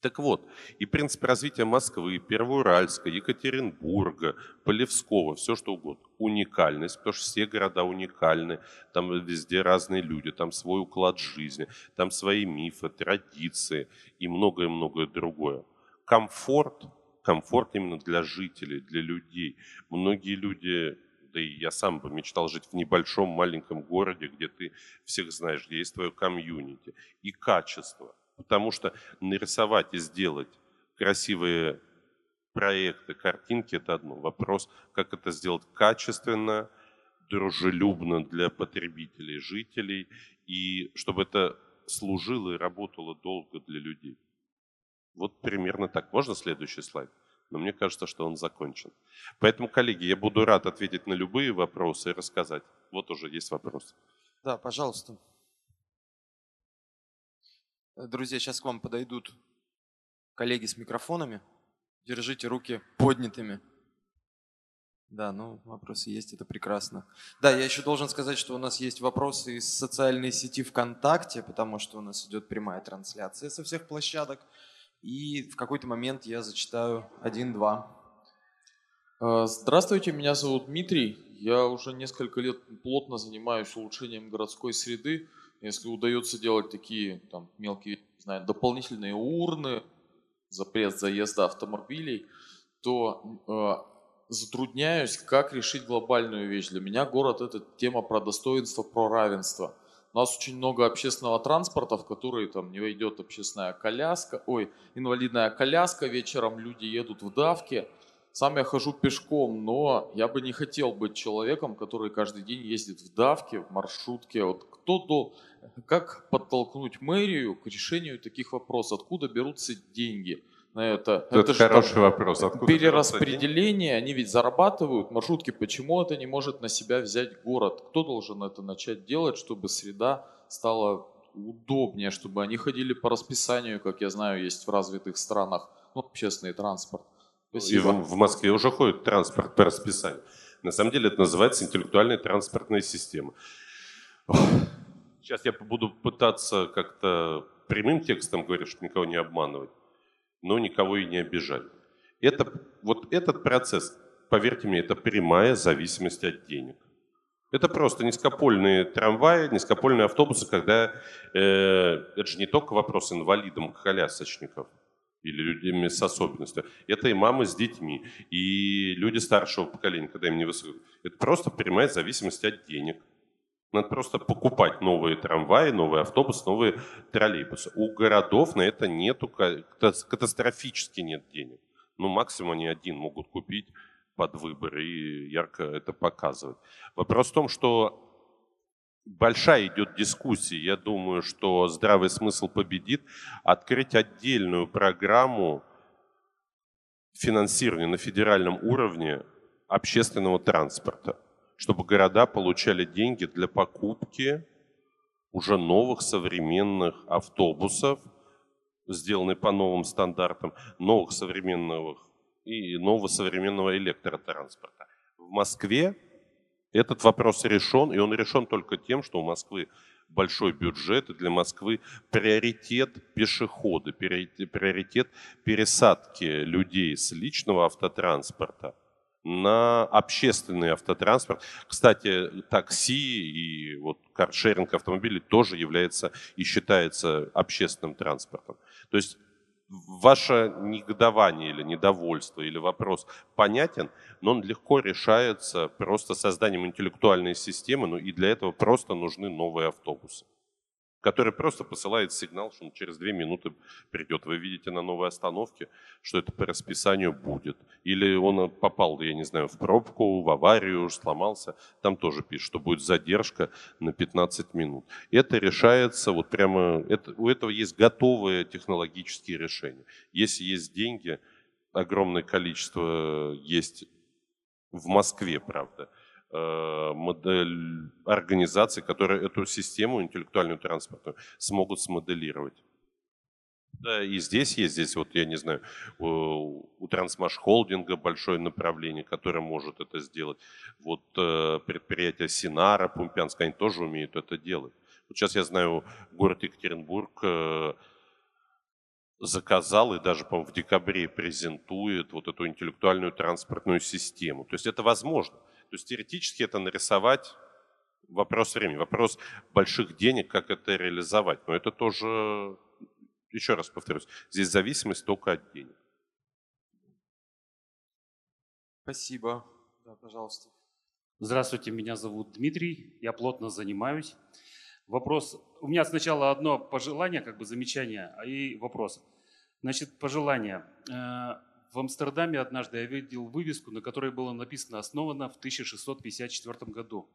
Так вот, и принцип развития Москвы, Первоуральска, Екатеринбурга, Полевского, все что угодно. Уникальность, потому что все города уникальны, там везде разные люди, там свой уклад жизни, там свои мифы, традиции и многое-многое другое. Комфорт, комфорт именно для жителей, для людей. Многие люди да и я сам бы мечтал жить в небольшом маленьком городе, где ты всех знаешь, где есть твое комьюнити. И качество. Потому что нарисовать и сделать красивые проекты, картинки – это одно. Вопрос, как это сделать качественно, дружелюбно для потребителей, жителей, и чтобы это служило и работало долго для людей. Вот примерно так. Можно следующий слайд? Но мне кажется, что он закончен. Поэтому, коллеги, я буду рад ответить на любые вопросы и рассказать. Вот уже есть вопрос. Да, пожалуйста. Друзья, сейчас к вам подойдут коллеги с микрофонами. Держите руки поднятыми. Да, ну вопросы есть, это прекрасно. Да, я еще должен сказать, что у нас есть вопросы из социальной сети ВКонтакте, потому что у нас идет прямая трансляция со всех площадок. И в какой-то момент я зачитаю один-два. А, здравствуйте, меня зовут Дмитрий. Я уже несколько лет плотно занимаюсь улучшением городской среды. Если удается делать такие там, мелкие, не знаю, дополнительные урны, запрет заезда автомобилей, то э, затрудняюсь, как решить глобальную вещь. Для меня город – это тема про достоинство, про равенство – у нас очень много общественного транспорта, в который там не войдет общественная коляска, ой, инвалидная коляска, вечером люди едут в давке. Сам я хожу пешком, но я бы не хотел быть человеком, который каждый день ездит в давке, в маршрутке. Вот кто до... Как подтолкнуть мэрию к решению таких вопросов? Откуда берутся деньги? На это. Это, это хороший же, вопрос. Откуда перераспределение, они ведь зарабатывают маршрутки. Почему это не может на себя взять город? Кто должен это начать делать, чтобы среда стала удобнее, чтобы они ходили по расписанию, как я знаю, есть в развитых странах, ну, общественный транспорт. Спасибо. И в, в Москве уже ходит транспорт по расписанию. На самом деле это называется интеллектуальная транспортная система. Сейчас я буду пытаться как-то прямым текстом говорить, чтобы никого не обманывать но никого и не обижать. Это, вот этот процесс, поверьте мне, это прямая зависимость от денег. Это просто низкопольные трамваи, низкопольные автобусы, когда э, это же не только вопрос инвалидам, колясочников или людьми с особенностью. Это и мамы с детьми, и люди старшего поколения, когда им не высоко. Это просто прямая зависимость от денег. Надо просто покупать новые трамваи, новые автобусы, новые троллейбусы. У городов на это нету, катастрофически нет денег. Ну, максимум они один могут купить под выбор и ярко это показывать. Вопрос в том, что большая идет дискуссия. Я думаю, что здравый смысл победит. Открыть отдельную программу финансирования на федеральном уровне общественного транспорта чтобы города получали деньги для покупки уже новых современных автобусов, сделанных по новым стандартам, новых современных и нового современного электротранспорта. В Москве этот вопрос решен, и он решен только тем, что у Москвы большой бюджет, и для Москвы приоритет пешеходы, приоритет пересадки людей с личного автотранспорта на общественный автотранспорт. Кстати, такси и вот каршеринг автомобилей тоже является и считается общественным транспортом. То есть ваше негодование или недовольство или вопрос понятен, но он легко решается просто созданием интеллектуальной системы, ну и для этого просто нужны новые автобусы который просто посылает сигнал, что он через две минуты придет. Вы видите на новой остановке, что это по расписанию будет. Или он попал, я не знаю, в пробку, в аварию, сломался. Там тоже пишет, что будет задержка на 15 минут. Это решается вот прямо, это, у этого есть готовые технологические решения. Если есть деньги, огромное количество есть в Москве, правда, Э, модель организаций, которые эту систему интеллектуальную транспортную смогут смоделировать. Да, и здесь есть, здесь вот, я не знаю, у, у Трансмаш Холдинга большое направление, которое может это сделать. Вот э, предприятие Синара, Пумпянск, они тоже умеют это делать. Вот сейчас я знаю, город Екатеринбург э, заказал и даже, по-моему, в декабре презентует вот эту интеллектуальную транспортную систему. То есть это возможно. То есть теоретически это нарисовать вопрос времени, вопрос больших денег, как это реализовать. Но это тоже, еще раз повторюсь, здесь зависимость только от денег. Спасибо. Да, пожалуйста. Здравствуйте, меня зовут Дмитрий, я плотно занимаюсь. Вопрос, у меня сначала одно пожелание, как бы замечание, а и вопрос. Значит, пожелание. В Амстердаме однажды я видел вывеску, на которой было написано «Основано в 1654 году».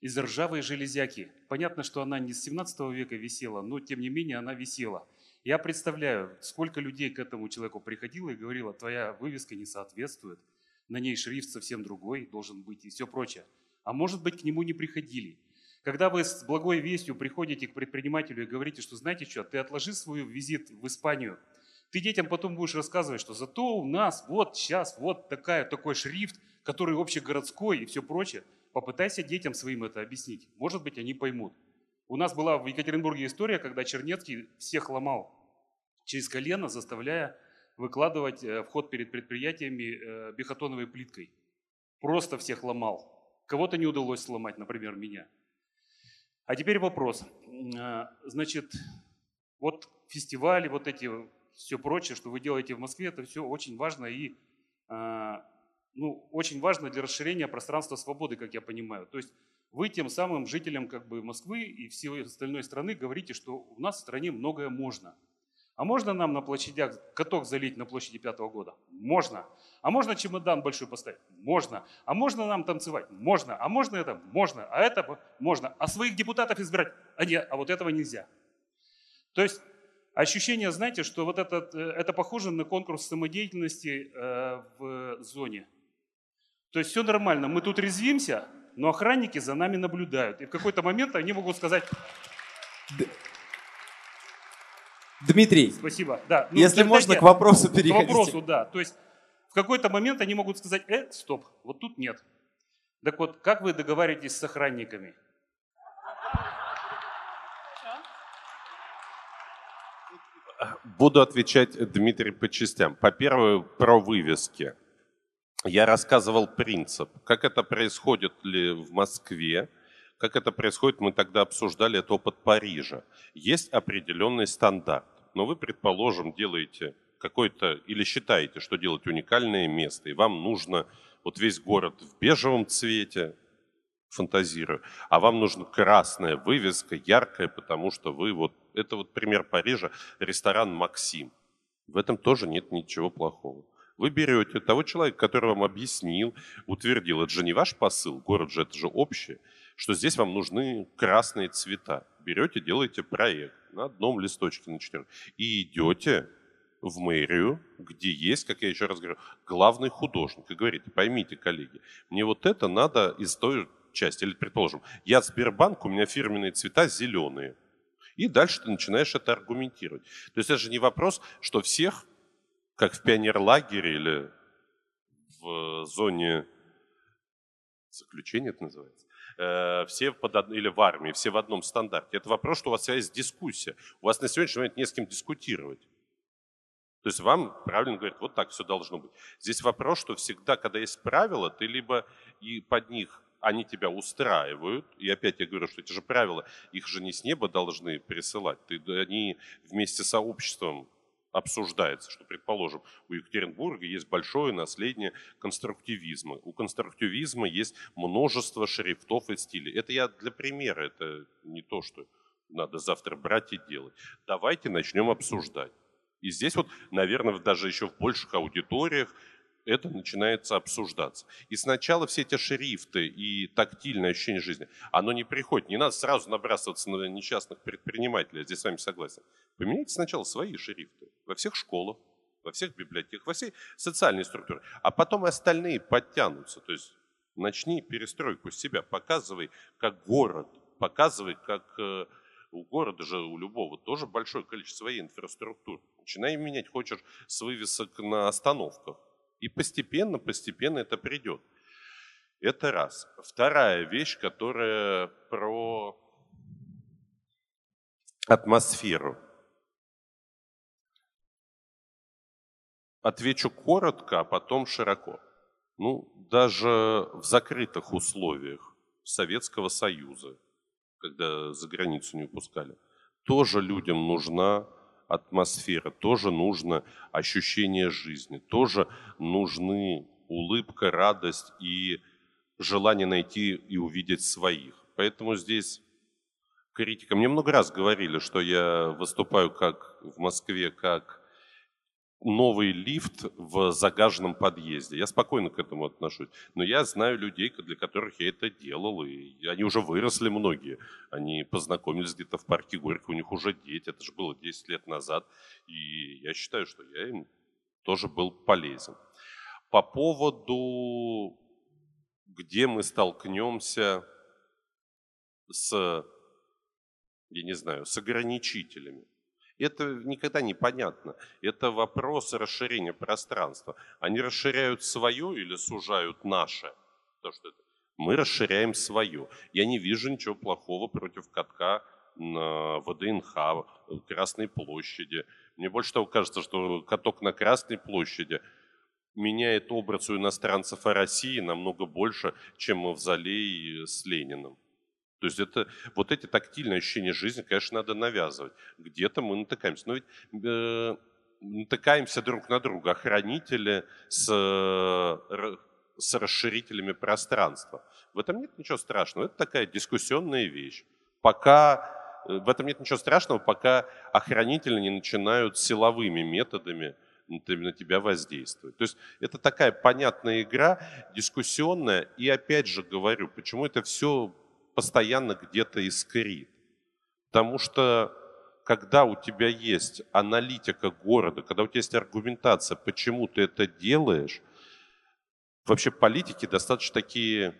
Из ржавой железяки. Понятно, что она не с 17 века висела, но тем не менее она висела. Я представляю, сколько людей к этому человеку приходило и говорило, твоя вывеска не соответствует, на ней шрифт совсем другой должен быть и все прочее. А может быть, к нему не приходили. Когда вы с благой вестью приходите к предпринимателю и говорите, что знаете что, ты отложи свой визит в Испанию – ты детям потом будешь рассказывать, что зато у нас вот сейчас вот такая, такой шрифт, который общегородской и все прочее. Попытайся детям своим это объяснить. Может быть, они поймут. У нас была в Екатеринбурге история, когда Чернецкий всех ломал через колено, заставляя выкладывать э, вход перед предприятиями э, бихотоновой плиткой. Просто всех ломал. Кого-то не удалось сломать, например, меня. А теперь вопрос. Э, значит, вот фестивали, вот эти все прочее, что вы делаете в Москве, это все очень важно и а, ну, очень важно для расширения пространства свободы, как я понимаю. То есть вы тем самым жителям как бы Москвы и всей остальной страны говорите, что у нас в стране многое можно. А можно нам на площадях каток залить на площади пятого года? Можно. А можно чемодан большой поставить? Можно. А можно нам танцевать? Можно. А можно это? Можно. А это можно. А своих депутатов избирать? А нет, а вот этого нельзя. То есть Ощущение, знаете, что вот это, э, это похоже на конкурс самодеятельности э, в зоне. То есть все нормально, мы тут резвимся, но охранники за нами наблюдают. И в какой-то момент они могут сказать... Дмитрий, спасибо. Да, ну, если можно, к вопросу переходить. К вопросу, да. То есть в какой-то момент они могут сказать, э, стоп, вот тут нет. Так вот, как вы договариваетесь с охранниками? Буду отвечать, Дмитрий, по частям. По первому, про вывески. Я рассказывал принцип, как это происходит ли в Москве, как это происходит, мы тогда обсуждали это опыт Парижа. Есть определенный стандарт, но вы, предположим, делаете какой-то, или считаете, что делаете уникальное место, и вам нужно вот весь город в бежевом цвете, фантазирую, а вам нужна красная вывеска, яркая, потому что вы вот, это вот пример Парижа, ресторан «Максим». В этом тоже нет ничего плохого. Вы берете того человека, который вам объяснил, утвердил, это же не ваш посыл, город же это же общее, что здесь вам нужны красные цвета. Берете, делаете проект на одном листочке, на четырех, и идете в мэрию, где есть, как я еще раз говорю, главный художник. И говорите, поймите, коллеги, мне вот это надо из той часть, или, предположим, я Сбербанк, у меня фирменные цвета зеленые. И дальше ты начинаешь это аргументировать. То есть это же не вопрос, что всех, как в пионерлагере или в зоне заключения это называется, э, все под, или в армии, все в одном стандарте. Это вопрос, что у вас есть дискуссия. У вас на сегодняшний момент не с кем дискутировать. То есть вам правильно говорят, вот так все должно быть. Здесь вопрос, что всегда, когда есть правила, ты либо и под них они тебя устраивают, и опять я говорю, что эти же правила, их же не с неба должны присылать, ты, они вместе с сообществом обсуждается, что, предположим, у Екатеринбурга есть большое наследие конструктивизма. У конструктивизма есть множество шрифтов и стилей. Это я для примера, это не то, что надо завтра брать и делать. Давайте начнем обсуждать. И здесь вот, наверное, даже еще в больших аудиториях это начинается обсуждаться. И сначала все эти шрифты и тактильное ощущение жизни, оно не приходит. Не надо сразу набрасываться на несчастных предпринимателей, я здесь с вами согласен. Поменяйте сначала свои шрифты во всех школах, во всех библиотеках, во всей социальной структуре. А потом и остальные подтянутся. То есть начни перестройку себя, показывай, как город, показывай, как э, у города же, у любого, тоже большое количество своей инфраструктуры. Начинай менять, хочешь, с вывесок на остановках. И постепенно, постепенно это придет. Это раз. Вторая вещь, которая про атмосферу. Отвечу коротко, а потом широко. Ну, даже в закрытых условиях Советского Союза, когда за границу не выпускали, тоже людям нужна атмосфера, тоже нужно ощущение жизни, тоже нужны улыбка, радость и желание найти и увидеть своих. Поэтому здесь критика. Мне много раз говорили, что я выступаю как в Москве как новый лифт в загаженном подъезде. Я спокойно к этому отношусь. Но я знаю людей, для которых я это делал, и они уже выросли многие. Они познакомились где-то в парке Горького, у них уже дети, это же было 10 лет назад. И я считаю, что я им тоже был полезен. По поводу, где мы столкнемся с, я не знаю, с ограничителями. Это никогда не понятно. Это вопрос расширения пространства. Они расширяют свое или сужают наше? То, что это. Мы расширяем свое. Я не вижу ничего плохого против катка на ВДНХ, Красной площади. Мне больше того кажется, что каток на Красной площади меняет образ у иностранцев о России намного больше, чем мавзолей с Лениным. То есть это, вот эти тактильные ощущения жизни, конечно, надо навязывать. Где-то мы натыкаемся. Но ведь э, натыкаемся друг на друга. Охранители с, с расширителями пространства. В этом нет ничего страшного. Это такая дискуссионная вещь. Пока э, в этом нет ничего страшного, пока охранители не начинают силовыми методами на тебя воздействовать. То есть это такая понятная игра, дискуссионная. И опять же говорю, почему это все постоянно где-то искрит. Потому что когда у тебя есть аналитика города, когда у тебя есть аргументация, почему ты это делаешь, вообще политики достаточно такие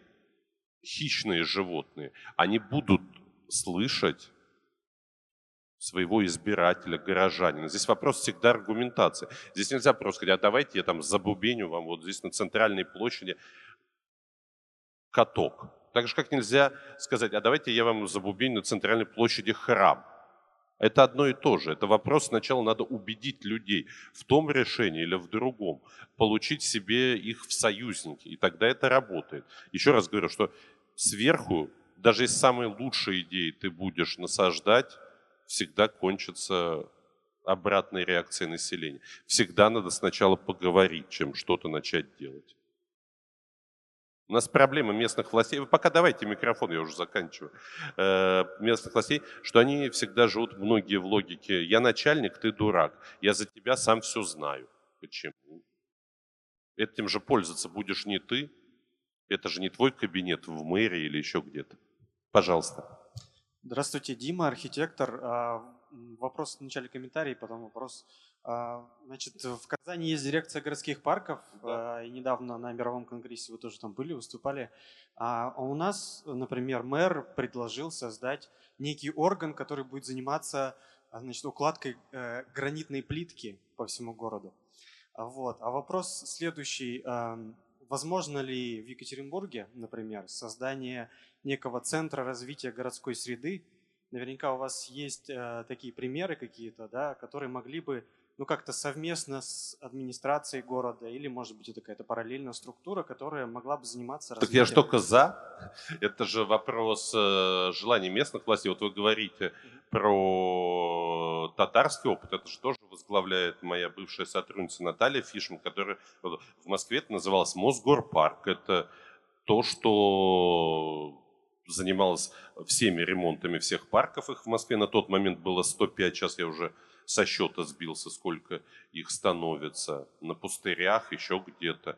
хищные животные. Они будут слышать своего избирателя, горожанина. Здесь вопрос всегда аргументации. Здесь нельзя просто сказать, а давайте я там забубеню вам вот здесь на центральной площади каток. Так же, как нельзя сказать, а давайте я вам забубеню на центральной площади храм. Это одно и то же. Это вопрос сначала надо убедить людей в том решении или в другом, получить себе их в союзники, и тогда это работает. Еще раз говорю, что сверху, даже если самые лучшие идеи ты будешь насаждать, всегда кончится обратной реакцией населения. Всегда надо сначала поговорить, чем что-то начать делать. У нас проблема местных властей, вы пока давайте микрофон, я уже заканчиваю, э, местных властей, что они всегда живут многие в логике «я начальник, ты дурак, я за тебя сам все знаю». Почему? Этим же пользоваться будешь не ты, это же не твой кабинет в мэрии или еще где-то. Пожалуйста. Здравствуйте, Дима, архитектор. А, вопрос в начале комментарий, потом вопрос значит, в Казани есть дирекция городских парков, да. и недавно на мировом конгрессе вы тоже там были, выступали. А у нас, например, мэр предложил создать некий орган, который будет заниматься значит, укладкой э, гранитной плитки по всему городу. Вот. А вопрос следующий. Возможно ли в Екатеринбурге, например, создание некого центра развития городской среды? Наверняка у вас есть э, такие примеры какие-то, да, которые могли бы ну, как-то совместно с администрацией города, или, может быть, это какая-то параллельная структура, которая могла бы заниматься Так я же только за. Это же вопрос э, желания местных властей. Вот вы говорите про татарский опыт. Это же тоже возглавляет моя бывшая сотрудница Наталья Фишман, которая в Москве это называлось Мосгорпарк. Это то, что занималась всеми ремонтами всех парков. Их в Москве на тот момент было 105, сейчас я уже со счета сбился, сколько их становится на пустырях, еще где-то.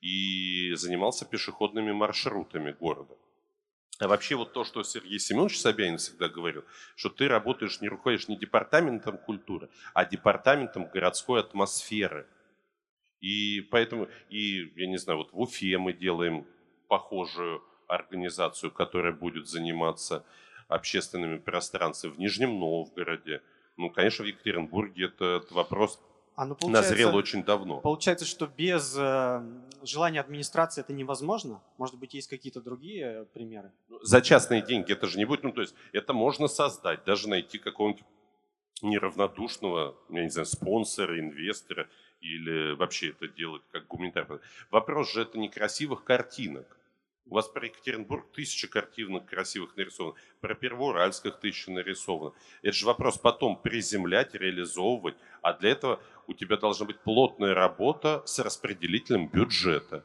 И занимался пешеходными маршрутами города. А вообще вот то, что Сергей Семенович Собянин всегда говорил, что ты работаешь, не руководишь не департаментом культуры, а департаментом городской атмосферы. И поэтому, и я не знаю, вот в Уфе мы делаем похожую организацию, которая будет заниматься общественными пространствами в Нижнем Новгороде – ну, конечно, в Екатеринбурге этот вопрос а, ну, назрел очень давно. Получается, что без э, желания администрации это невозможно? Может быть, есть какие-то другие примеры? За частные деньги это же не будет. Ну, то есть это можно создать, даже найти какого-нибудь неравнодушного, я не знаю, спонсора, инвестора или вообще это делать как гуманитарный. Вопрос же это не красивых картинок. У вас про Екатеринбург тысяча картинок красивых нарисовано, про Первоуральских тысяча нарисовано. Это же вопрос потом приземлять, реализовывать, а для этого у тебя должна быть плотная работа с распределителем бюджета.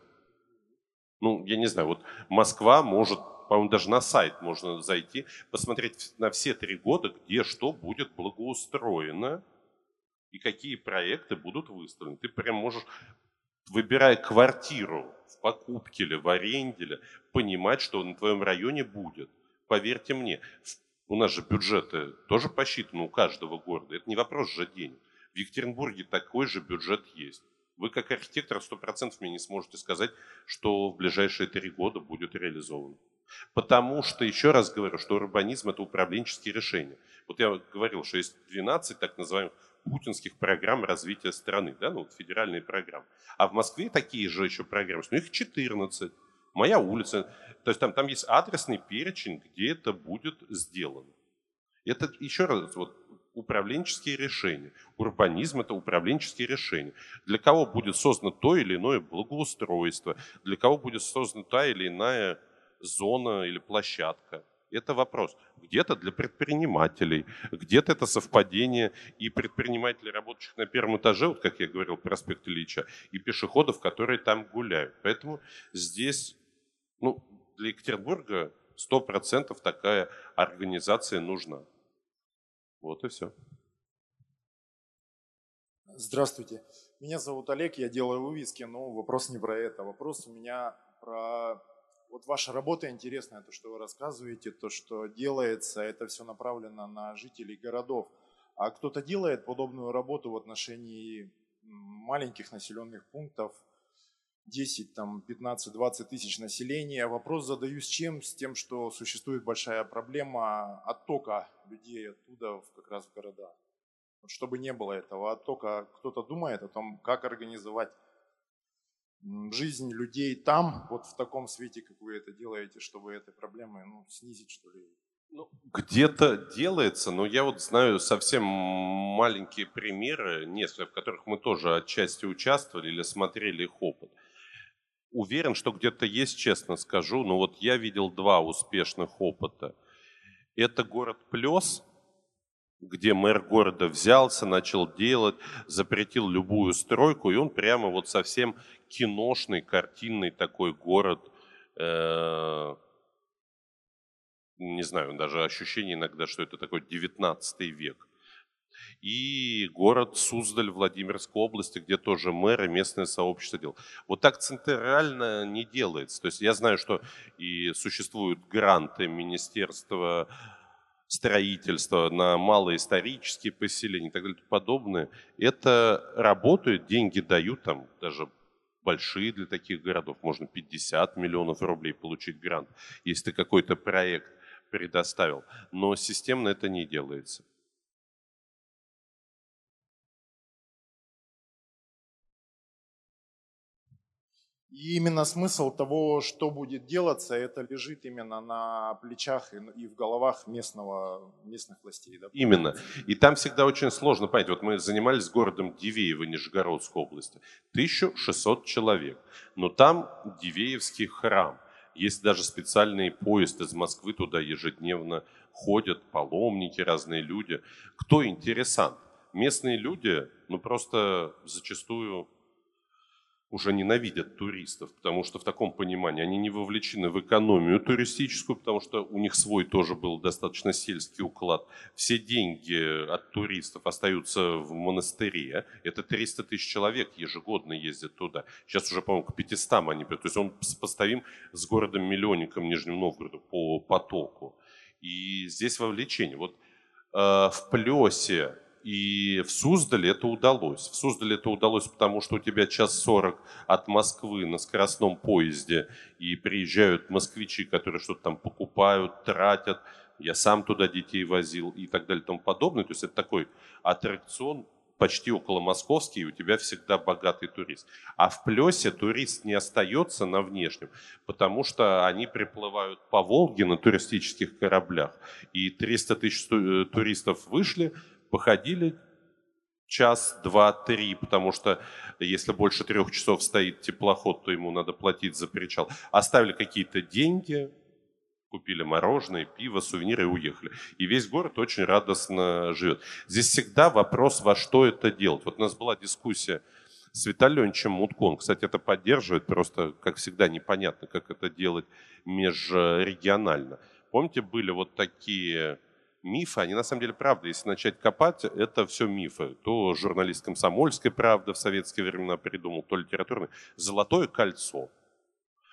Ну, я не знаю, вот Москва может, по-моему, даже на сайт можно зайти, посмотреть на все три года, где что будет благоустроено и какие проекты будут выставлены. Ты прям можешь выбирая квартиру в покупке или в аренде, или, понимать, что на твоем районе будет. Поверьте мне, у нас же бюджеты тоже посчитаны у каждого города. Это не вопрос же денег. В Екатеринбурге такой же бюджет есть. Вы как архитектор 100% мне не сможете сказать, что в ближайшие три года будет реализовано. Потому что, еще раз говорю, что урбанизм – это управленческие решения. Вот я говорил, что есть 12 так называемых путинских программ развития страны, да, ну, вот федеральные программы. А в Москве такие же еще программы, но их 14. Моя улица, то есть там, там есть адресный перечень, где это будет сделано. Это еще раз, вот, управленческие решения. Урбанизм – это управленческие решения. Для кого будет создано то или иное благоустройство, для кого будет создана та или иная зона или площадка. Это вопрос. Где-то для предпринимателей, где-то это совпадение и предпринимателей, работающих на первом этаже, вот как я говорил, проспект Ильича, и пешеходов, которые там гуляют. Поэтому здесь, ну, для Екатеринбурга 100% такая организация нужна. Вот и все. Здравствуйте. Меня зовут Олег, я делаю вывески, но вопрос не про это. Вопрос у меня про вот ваша работа интересная, то, что вы рассказываете, то, что делается, это все направлено на жителей городов. А кто-то делает подобную работу в отношении маленьких населенных пунктов, 10, там, 15, 20 тысяч населения. Вопрос задаю с чем? С тем, что существует большая проблема оттока людей оттуда в, как раз в города. Чтобы не было этого оттока, кто-то думает о том, как организовать жизнь людей там, вот в таком свете, как вы это делаете, чтобы этой проблемы ну, снизить, что ли? Ну, где-то делается, но я вот знаю совсем маленькие примеры, несколько, в которых мы тоже отчасти участвовали или смотрели их опыт. Уверен, что где-то есть, честно скажу, но вот я видел два успешных опыта. Это город Плес, где мэр города взялся, начал делать, запретил любую стройку, и он прямо вот совсем киношный, картинный такой город, э, не знаю, даже ощущение иногда, что это такой 19 век. И город Суздаль Владимирской области, где тоже мэр и местное сообщество делал. Вот так центрально не делается. То есть я знаю, что и существуют гранты Министерства строительства на малоисторические поселения и так далее и подобное. Это работает, деньги дают, там даже большие для таких городов, можно 50 миллионов рублей получить грант, если ты какой-то проект предоставил. Но системно это не делается. И именно смысл того, что будет делаться, это лежит именно на плечах и в головах местного, местных властей. Да? Именно. И там всегда очень сложно понять. Вот мы занимались городом Дивеево Нижегородской области. 1600 человек. Но там Дивеевский храм. Есть даже специальный поезд из Москвы туда ежедневно ходят, паломники, разные люди. Кто интересант? Местные люди, ну просто зачастую уже ненавидят туристов, потому что в таком понимании они не вовлечены в экономию туристическую, потому что у них свой тоже был достаточно сельский уклад. Все деньги от туристов остаются в монастыре. Это 300 тысяч человек ежегодно ездят туда. Сейчас уже, по-моему, к 500 они... То есть он поставим с городом-миллионником Нижним Новгородом по потоку. И здесь вовлечение. Вот э, в Плесе и в Суздале это удалось. В Суздале это удалось, потому что у тебя час сорок от Москвы на скоростном поезде, и приезжают москвичи, которые что-то там покупают, тратят. Я сам туда детей возил и так далее и тому подобное. То есть это такой аттракцион почти около московский, и у тебя всегда богатый турист. А в Плесе турист не остается на внешнем, потому что они приплывают по Волге на туристических кораблях. И 300 тысяч э, туристов вышли, походили час, два, три, потому что если больше трех часов стоит теплоход, то ему надо платить за причал. Оставили какие-то деньги, купили мороженое, пиво, сувениры и уехали. И весь город очень радостно живет. Здесь всегда вопрос, во что это делать. Вот у нас была дискуссия с Виталием Леонидовичем Мутко. Он, кстати, это поддерживает, просто, как всегда, непонятно, как это делать межрегионально. Помните, были вот такие мифы, они на самом деле правда. Если начать копать, это все мифы. То журналист «Комсомольской правды» в советские времена придумал, то литературный. «Золотое кольцо»,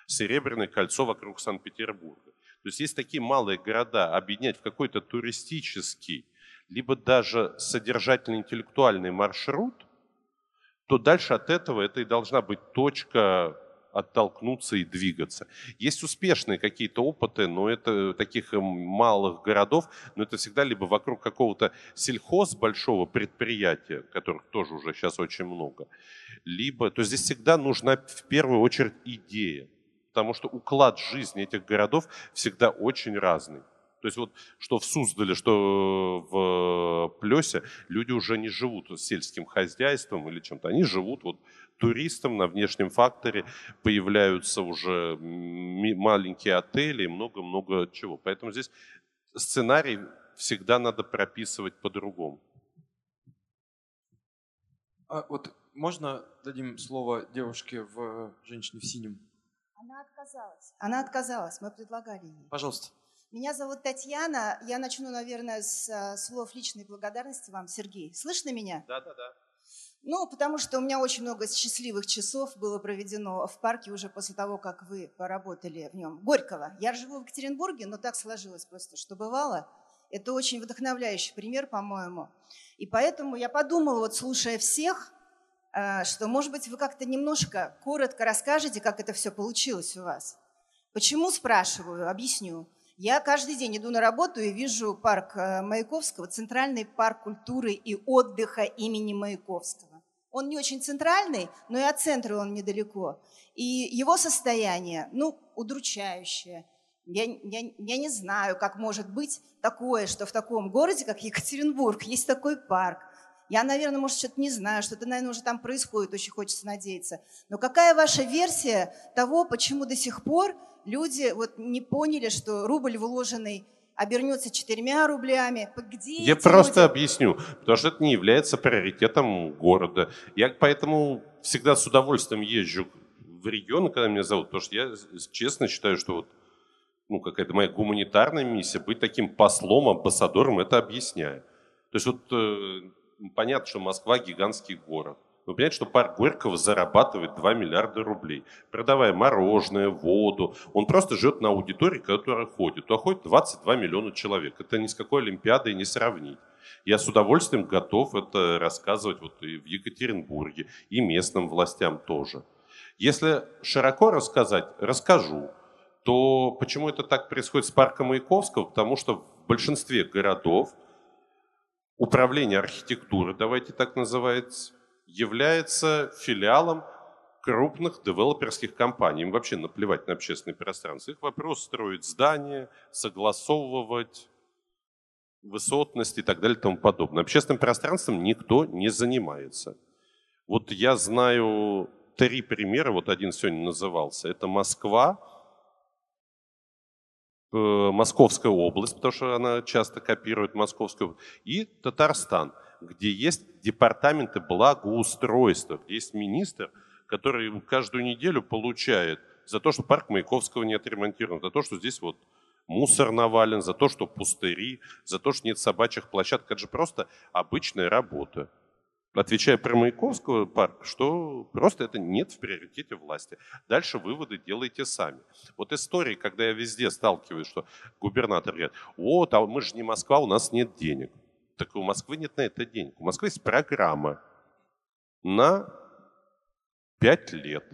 «Серебряное кольцо вокруг Санкт-Петербурга». То есть есть такие малые города, объединять в какой-то туристический, либо даже содержательно-интеллектуальный маршрут, то дальше от этого это и должна быть точка оттолкнуться и двигаться. Есть успешные какие-то опыты, но это таких э, малых городов, но это всегда либо вокруг какого-то сельхоз большого предприятия, которых тоже уже сейчас очень много, либо, то здесь всегда нужна в первую очередь идея, потому что уклад жизни этих городов всегда очень разный. То есть вот что в Суздале, что в Плесе люди уже не живут сельским хозяйством или чем-то. Они живут вот туристам на внешнем факторе, появляются уже маленькие отели и много-много чего. Поэтому здесь сценарий всегда надо прописывать по-другому. А вот можно дадим слово девушке в женщине в синем? Она отказалась. Она отказалась. Мы предлагали ей. Пожалуйста. Меня зовут Татьяна. Я начну, наверное, с а, слов личной благодарности вам, Сергей. Слышно меня? Да, да, да. Ну, потому что у меня очень много счастливых часов было проведено в парке уже после того, как вы поработали в нем. Горького. Я живу в Екатеринбурге, но так сложилось просто, что бывало. Это очень вдохновляющий пример, по-моему. И поэтому я подумала, вот слушая всех, а, что, может быть, вы как-то немножко коротко расскажете, как это все получилось у вас. Почему, спрашиваю, объясню. Я каждый день иду на работу и вижу парк э, Маяковского, Центральный парк культуры и отдыха имени Маяковского. Он не очень центральный, но и от центра он недалеко. И его состояние, ну, удручающее. Я, я, я не знаю, как может быть такое, что в таком городе, как Екатеринбург, есть такой парк. Я, наверное, может, что-то не знаю, что-то, наверное, уже там происходит, очень хочется надеяться. Но какая ваша версия того, почему до сих пор люди вот не поняли, что рубль вложенный обернется четырьмя рублями. Где Я просто люди? объясню, потому что это не является приоритетом города. Я поэтому всегда с удовольствием езжу в регион, когда меня зовут, потому что я честно считаю, что вот ну, какая-то моя гуманитарная миссия, быть таким послом, амбассадором, это объясняю. То есть вот э, понятно, что Москва гигантский город. Вы понимаете, что парк Горького зарабатывает 2 миллиарда рублей, продавая мороженое, воду. Он просто живет на аудитории, которая ходит. Туда ходит 22 миллиона человек. Это ни с какой Олимпиадой не сравнить. Я с удовольствием готов это рассказывать вот и в Екатеринбурге, и местным властям тоже. Если широко рассказать, расскажу, то почему это так происходит с парком Маяковского? Потому что в большинстве городов управление архитектуры, давайте так называется, является филиалом крупных девелоперских компаний. Им вообще наплевать на общественное пространство. Их вопрос строить здания, согласовывать высотность и так далее и тому подобное. Общественным пространством никто не занимается. Вот я знаю три примера, вот один сегодня назывался. Это Москва, э, Московская область, потому что она часто копирует Московскую, и Татарстан, где есть департаменты благоустройства, где есть министр, который каждую неделю получает за то, что парк Маяковского не отремонтирован, за то, что здесь вот мусор навален, за то, что пустыри, за то, что нет собачьих площадок. Это же просто обычная работа. Отвечая про Маяковского парк, что просто это нет в приоритете власти. Дальше выводы делайте сами. Вот истории, когда я везде сталкиваюсь, что губернатор говорит, вот, а мы же не Москва, у нас нет денег. Так у Москвы нет на это денег. У Москвы есть программа на 5 лет.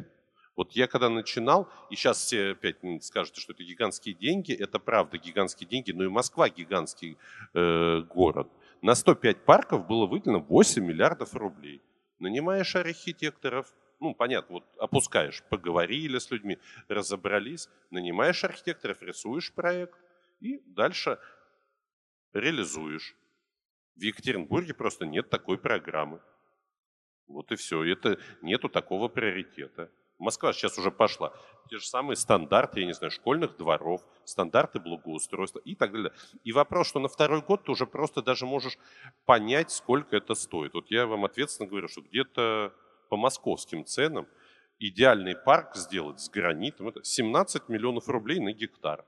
Вот я когда начинал, и сейчас все опять скажут, что это гигантские деньги, это правда гигантские деньги, но и Москва гигантский э, город. На 105 парков было выделено 8 миллиардов рублей. Нанимаешь архитекторов, ну, понятно, вот опускаешь, поговорили с людьми, разобрались, нанимаешь архитекторов, рисуешь проект и дальше реализуешь. В Екатеринбурге просто нет такой программы. Вот и все. Это нету такого приоритета. Москва сейчас уже пошла. Те же самые стандарты, я не знаю, школьных дворов, стандарты благоустройства и так далее. И вопрос, что на второй год ты уже просто даже можешь понять, сколько это стоит. Вот я вам ответственно говорю, что где-то по московским ценам идеальный парк сделать с гранитом, это 17 миллионов рублей на гектар.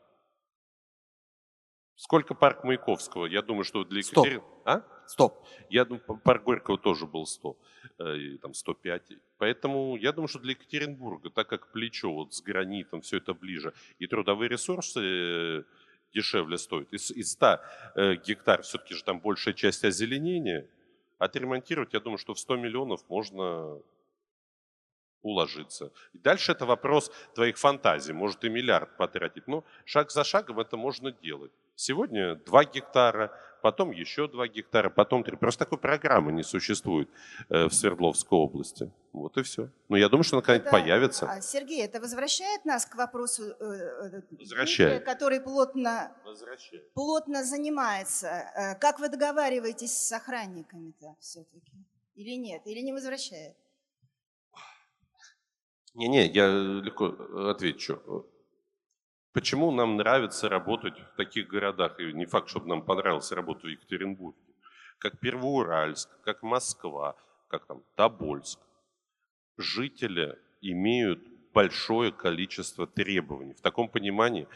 Сколько парк Маяковского? Я думаю, что для Екатерины... А? 100. Я думаю, парк Горького тоже был 100, э, там 105. Поэтому я думаю, что для Екатеринбурга, так как плечо вот с гранитом, все это ближе, и трудовые ресурсы э, дешевле стоят. Из, из 100 э, гектар все-таки же там большая часть озеленения. Отремонтировать, я думаю, что в 100 миллионов можно уложиться. И дальше это вопрос твоих фантазий. Может и миллиард потратить. Но шаг за шагом это можно делать. Сегодня 2 гектара, потом еще 2 гектара, потом 3. Просто такой программы не существует э, в Свердловской области. Вот и все. Но я думаю, что она когда-нибудь появится. А, Сергей, это возвращает нас к вопросу, э, э, возвращает. который плотно, плотно занимается. Как вы договариваетесь с охранниками-то все-таки? Или нет? Или не возвращает? Не-не, я легко отвечу. Почему нам нравится работать в таких городах? И не факт, чтобы нам понравилось работать в Екатеринбурге. Как Первоуральск, как Москва, как там Тобольск. Жители имеют большое количество требований. В таком понимании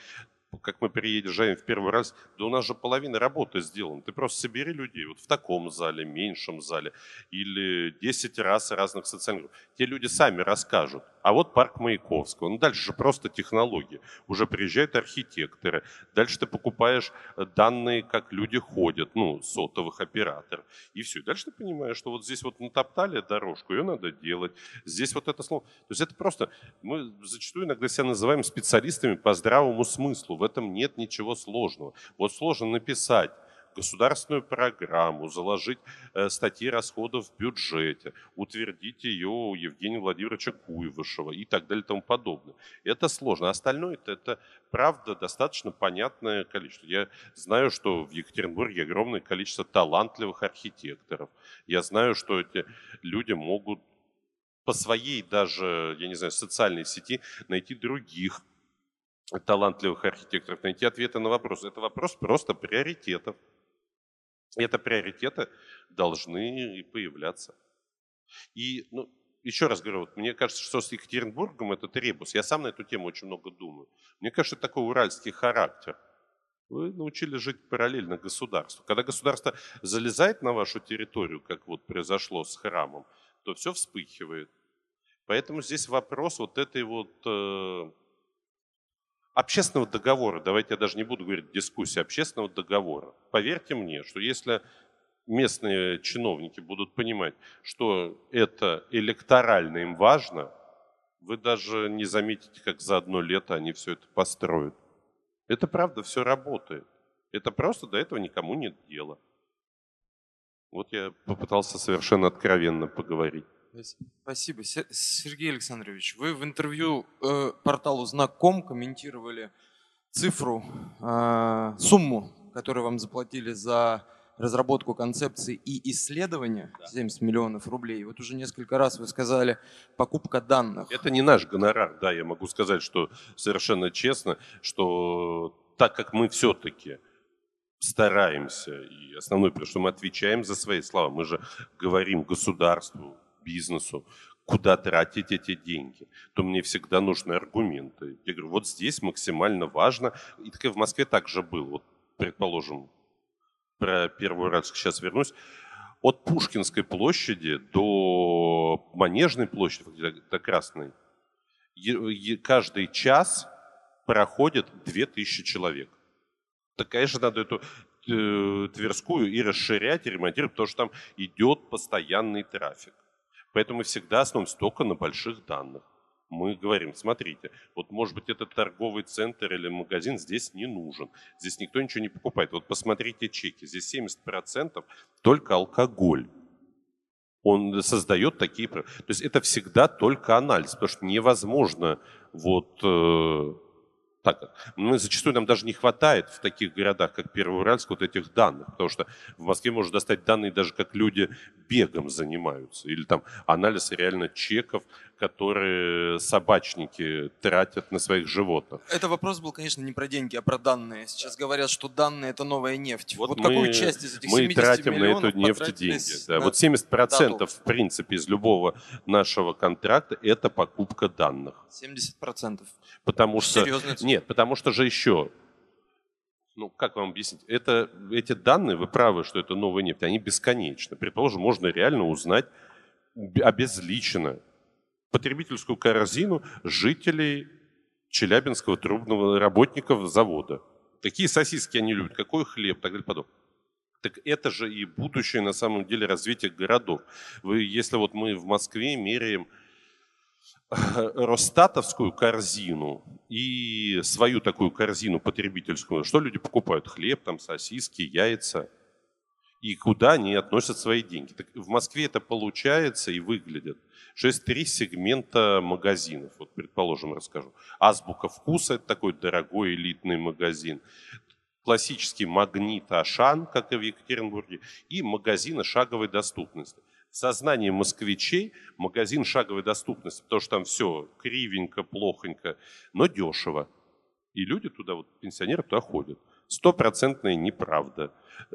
как мы приезжаем в первый раз, да у нас же половина работы сделана. Ты просто собери людей вот в таком зале, меньшем зале, или 10 раз разных социальных групп. Те люди сами расскажут. А вот парк Маяковского. Ну, дальше же просто технологии. Уже приезжают архитекторы. Дальше ты покупаешь данные, как люди ходят, ну, сотовых операторов. И все. Дальше ты понимаешь, что вот здесь вот натоптали дорожку, ее надо делать. Здесь вот это слово. То есть это просто... Мы зачастую иногда себя называем специалистами по здравому смыслу. В этом нет ничего сложного. Вот сложно написать государственную программу, заложить э, статьи расходов в бюджете, утвердить ее у Евгения Владимировича Куйвышева и так далее и тому подобное. Это сложно. Остальное это, это правда достаточно понятное количество. Я знаю, что в Екатеринбурге огромное количество талантливых архитекторов. Я знаю, что эти люди могут по своей даже, я не знаю, социальной сети найти других талантливых архитекторов, найти ответы на вопросы. Это вопрос просто приоритетов. Это приоритеты должны и появляться. И, ну, еще раз говорю, вот мне кажется, что с Екатеринбургом это ребус. Я сам на эту тему очень много думаю. Мне кажется, это такой уральский характер. Вы научили жить параллельно государству. Когда государство залезает на вашу территорию, как вот произошло с храмом, то все вспыхивает. Поэтому здесь вопрос вот этой вот э, общественного договора, давайте я даже не буду говорить дискуссии, общественного договора. Поверьте мне, что если местные чиновники будут понимать, что это электорально им важно, вы даже не заметите, как за одно лето они все это построят. Это правда, все работает. Это просто до этого никому нет дела. Вот я попытался совершенно откровенно поговорить. Спасибо. Сергей Александрович, вы в интервью э, порталу Знаком комментировали цифру, э, сумму, которую вам заплатили за разработку концепции и исследования, 70 миллионов рублей. Вот уже несколько раз вы сказали покупка данных. Это не наш гонорар, да, я могу сказать, что совершенно честно, что так как мы все-таки стараемся, и основное, потому что мы отвечаем за свои слова, мы же говорим государству, бизнесу, куда тратить эти деньги, то мне всегда нужны аргументы. Я говорю, вот здесь максимально важно, и так и в Москве также было, вот предположим, про Первую Уральск сейчас вернусь, от Пушкинской площади до Манежной площади, до Красной, каждый час проходит 2000 человек. Так, конечно, надо эту э, Тверскую и расширять, и ремонтировать, потому что там идет постоянный трафик. Поэтому мы всегда основываемся только на больших данных. Мы говорим, смотрите, вот может быть этот торговый центр или магазин здесь не нужен, здесь никто ничего не покупает. Вот посмотрите чеки, здесь 70% только алкоголь. Он создает такие... То есть это всегда только анализ, потому что невозможно вот э, так. Мы зачастую нам даже не хватает в таких городах, как Первоуральск, вот этих данных, потому что в Москве можно достать данные даже как люди бегом занимаются, или там анализ реально чеков, которые собачники тратят на своих животных. Это вопрос был, конечно, не про деньги, а про данные. Сейчас говорят, что данные – это новая нефть. Вот, вот мы, какую часть из этих Мы тратим на эту нефть деньги. Да. На вот 70% дату. в принципе из любого нашего контракта – это покупка данных. 70%? Потому что... Серьезно? Нет, потому что же еще ну, как вам объяснить? Это, эти данные, вы правы, что это новая нефть, они бесконечны. Предположим, можно реально узнать обезличенно потребительскую корзину жителей Челябинского трубного работников завода. Какие сосиски они любят, какой хлеб, так далее, подобное. Так это же и будущее на самом деле развития городов. Вы, если вот мы в Москве меряем э, Росстатовскую корзину и свою такую корзину потребительскую, что люди покупают? Хлеб, там сосиски, яйца. И куда они относят свои деньги. Так в Москве это получается и выглядит что есть три сегмента магазинов. Вот, предположим, расскажу. Азбука вкуса – это такой дорогой элитный магазин. Классический магнит Ашан, как и в Екатеринбурге, и магазины шаговой доступности. В сознании москвичей магазин шаговой доступности, потому что там все кривенько, плохонько, но дешево. И люди туда, вот пенсионеры туда ходят. Стопроцентная неправда.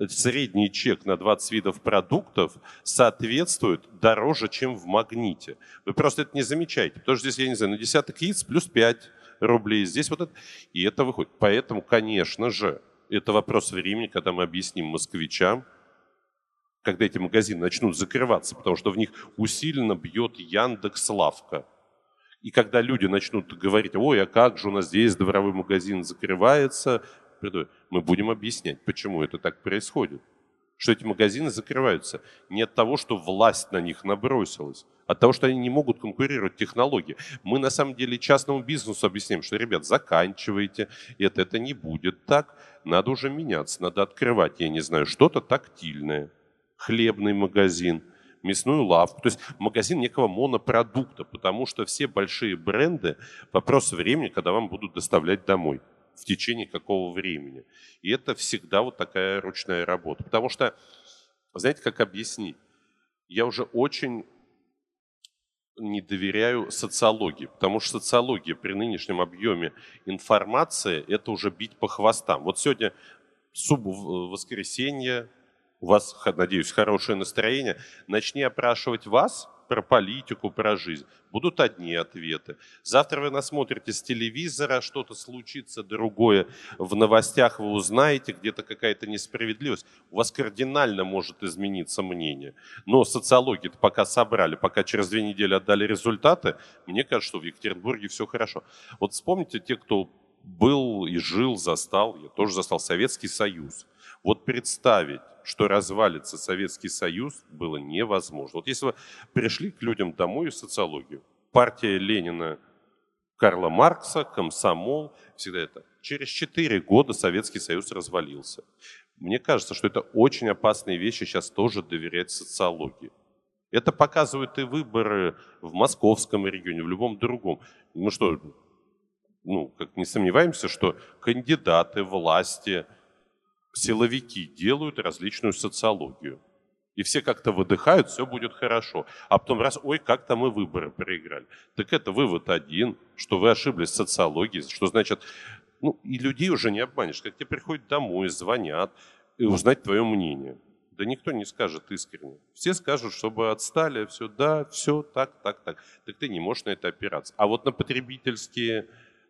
Средний чек на 20 видов продуктов соответствует дороже, чем в магните. Вы просто это не замечаете, потому что здесь, я не знаю, на десяток яиц плюс 5 рублей, здесь вот это, и это выходит. Поэтому, конечно же, это вопрос времени, когда мы объясним москвичам, когда эти магазины начнут закрываться, потому что в них усиленно бьет Яндекс Лавка. И когда люди начнут говорить, ой, а как же у нас здесь дворовой магазин закрывается, мы будем объяснять, почему это так происходит. Что эти магазины закрываются не от того, что власть на них набросилась, а от того, что они не могут конкурировать технологии. Мы на самом деле частному бизнесу объясняем, что, ребят, заканчивайте, это, это не будет так, надо уже меняться, надо открывать, я не знаю, что-то тактильное, хлебный магазин, мясную лавку, то есть магазин некого монопродукта, потому что все большие бренды – вопрос времени, когда вам будут доставлять домой в течение какого времени. И это всегда вот такая ручная работа. Потому что, знаете, как объяснить? Я уже очень не доверяю социологии, потому что социология при нынешнем объеме информации – это уже бить по хвостам. Вот сегодня суб воскресенье, у вас, надеюсь, хорошее настроение, начни опрашивать вас – про политику, про жизнь. Будут одни ответы. Завтра вы насмотрите с телевизора, что-то случится другое. В новостях вы узнаете, где-то какая-то несправедливость. У вас кардинально может измениться мнение. Но социологи пока собрали, пока через две недели отдали результаты, мне кажется, что в Екатеринбурге все хорошо. Вот вспомните те, кто был и жил, застал, я тоже застал Советский Союз. Вот представить, что развалится Советский Союз, было невозможно. Вот если вы пришли к людям домой в социологию, партия Ленина, Карла Маркса, комсомол, всегда это. Через четыре года Советский Союз развалился. Мне кажется, что это очень опасные вещи сейчас тоже доверять социологии. Это показывают и выборы в московском регионе, в любом другом. Мы что, ну, как не сомневаемся, что кандидаты, власти, силовики делают различную социологию. И все как-то выдыхают, все будет хорошо. А потом раз, ой, как-то мы выборы проиграли. Так это вывод один, что вы ошиблись в социологии, что значит, ну, и людей уже не обманешь. Как тебе приходят домой, звонят, и узнать твое мнение. Да никто не скажет искренне. Все скажут, чтобы отстали, все, да, все, так, так, так. Так ты не можешь на это опираться. А вот на потребительские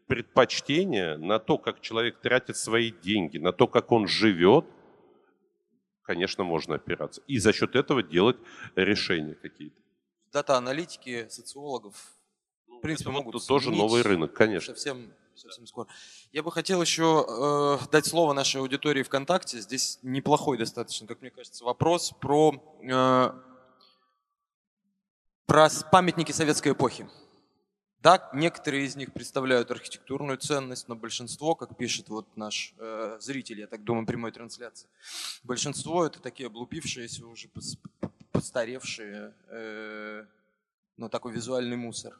предпочтения, на то, как человек тратит свои деньги, на то, как он живет, конечно, можно опираться. И за счет этого делать решения какие-то. Дата-аналитики, социологов, в принципе, Это могут тоже новый рынок, конечно. Совсем, совсем скоро. Я бы хотел еще э, дать слово нашей аудитории ВКонтакте. Здесь неплохой достаточно, как мне кажется, вопрос про, э, про памятники советской эпохи. Да, некоторые из них представляют архитектурную ценность, но большинство, как пишет вот наш э, зритель, я так думаю, прямой трансляции, большинство это такие облупившиеся, уже пос- постаревшие, э, ну, такой визуальный мусор.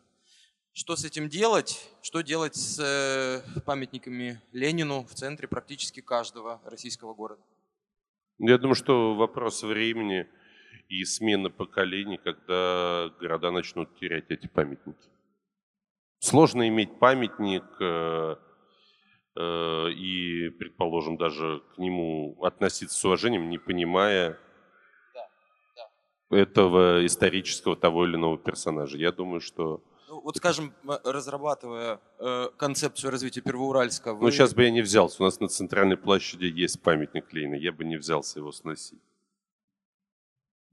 Что с этим делать? Что делать с э, памятниками Ленину в центре практически каждого российского города? Я думаю, что вопрос времени и смены поколений, когда города начнут терять эти памятники. Сложно иметь памятник э, э, и, предположим, даже к нему относиться с уважением, не понимая этого исторического того или иного персонажа. Я думаю, что... Ну, вот, скажем, разрабатывая э, концепцию развития Первоуральска, вы... Ну, сейчас бы я не взялся. У нас на центральной площади есть памятник Ленина. Я бы не взялся его сносить.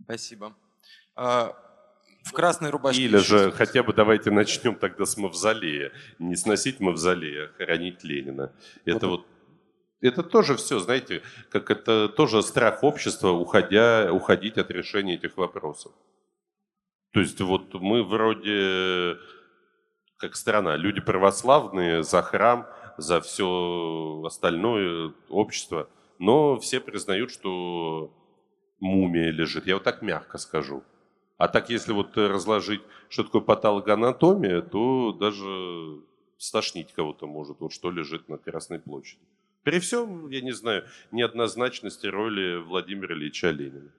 Спасибо. В красной рубашке... Или же хотя бы давайте начнем тогда с мавзолея. Не сносить мавзолея, а хоронить Ленина. Это вот это тоже все, знаете, как это тоже страх общества, уходя, уходить от решения этих вопросов. То есть вот мы вроде как страна, люди православные за храм, за все остальное общество, но все признают, что мумия лежит. Я вот так мягко скажу. А так, если вот разложить, что такое патологоанатомия, то даже стошнить кого-то может, вот что лежит на Красной площади. При всем, я не знаю, неоднозначности роли Владимира Ильича Ленина.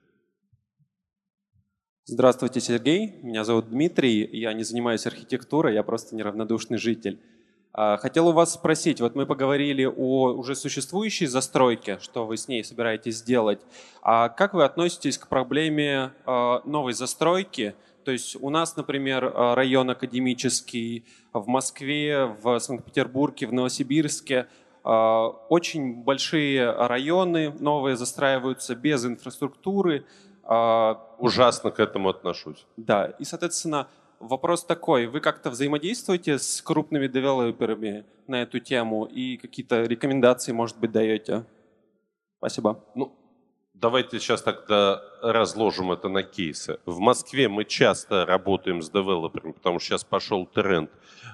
Здравствуйте, Сергей. Меня зовут Дмитрий. Я не занимаюсь архитектурой, я просто неравнодушный житель. А, Хотел у вас спросить, вот мы поговорили о уже существующей застройке, что вы с ней собираетесь сделать. А как вы относитесь к проблеме а, новой застройки? То есть у нас, например, а, район академический в Москве, в Санкт-Петербурге, в Новосибирске очень большие районы новые застраиваются без инфраструктуры. Ужасно к этому отношусь. да, и, соответственно, вопрос такой. Вы как-то взаимодействуете с крупными девелоперами на эту тему и какие-то рекомендации, может быть, даете? Спасибо. Ну, давайте сейчас тогда разложим это на кейсы. В Москве мы часто работаем с девелоперами, потому что сейчас пошел тренд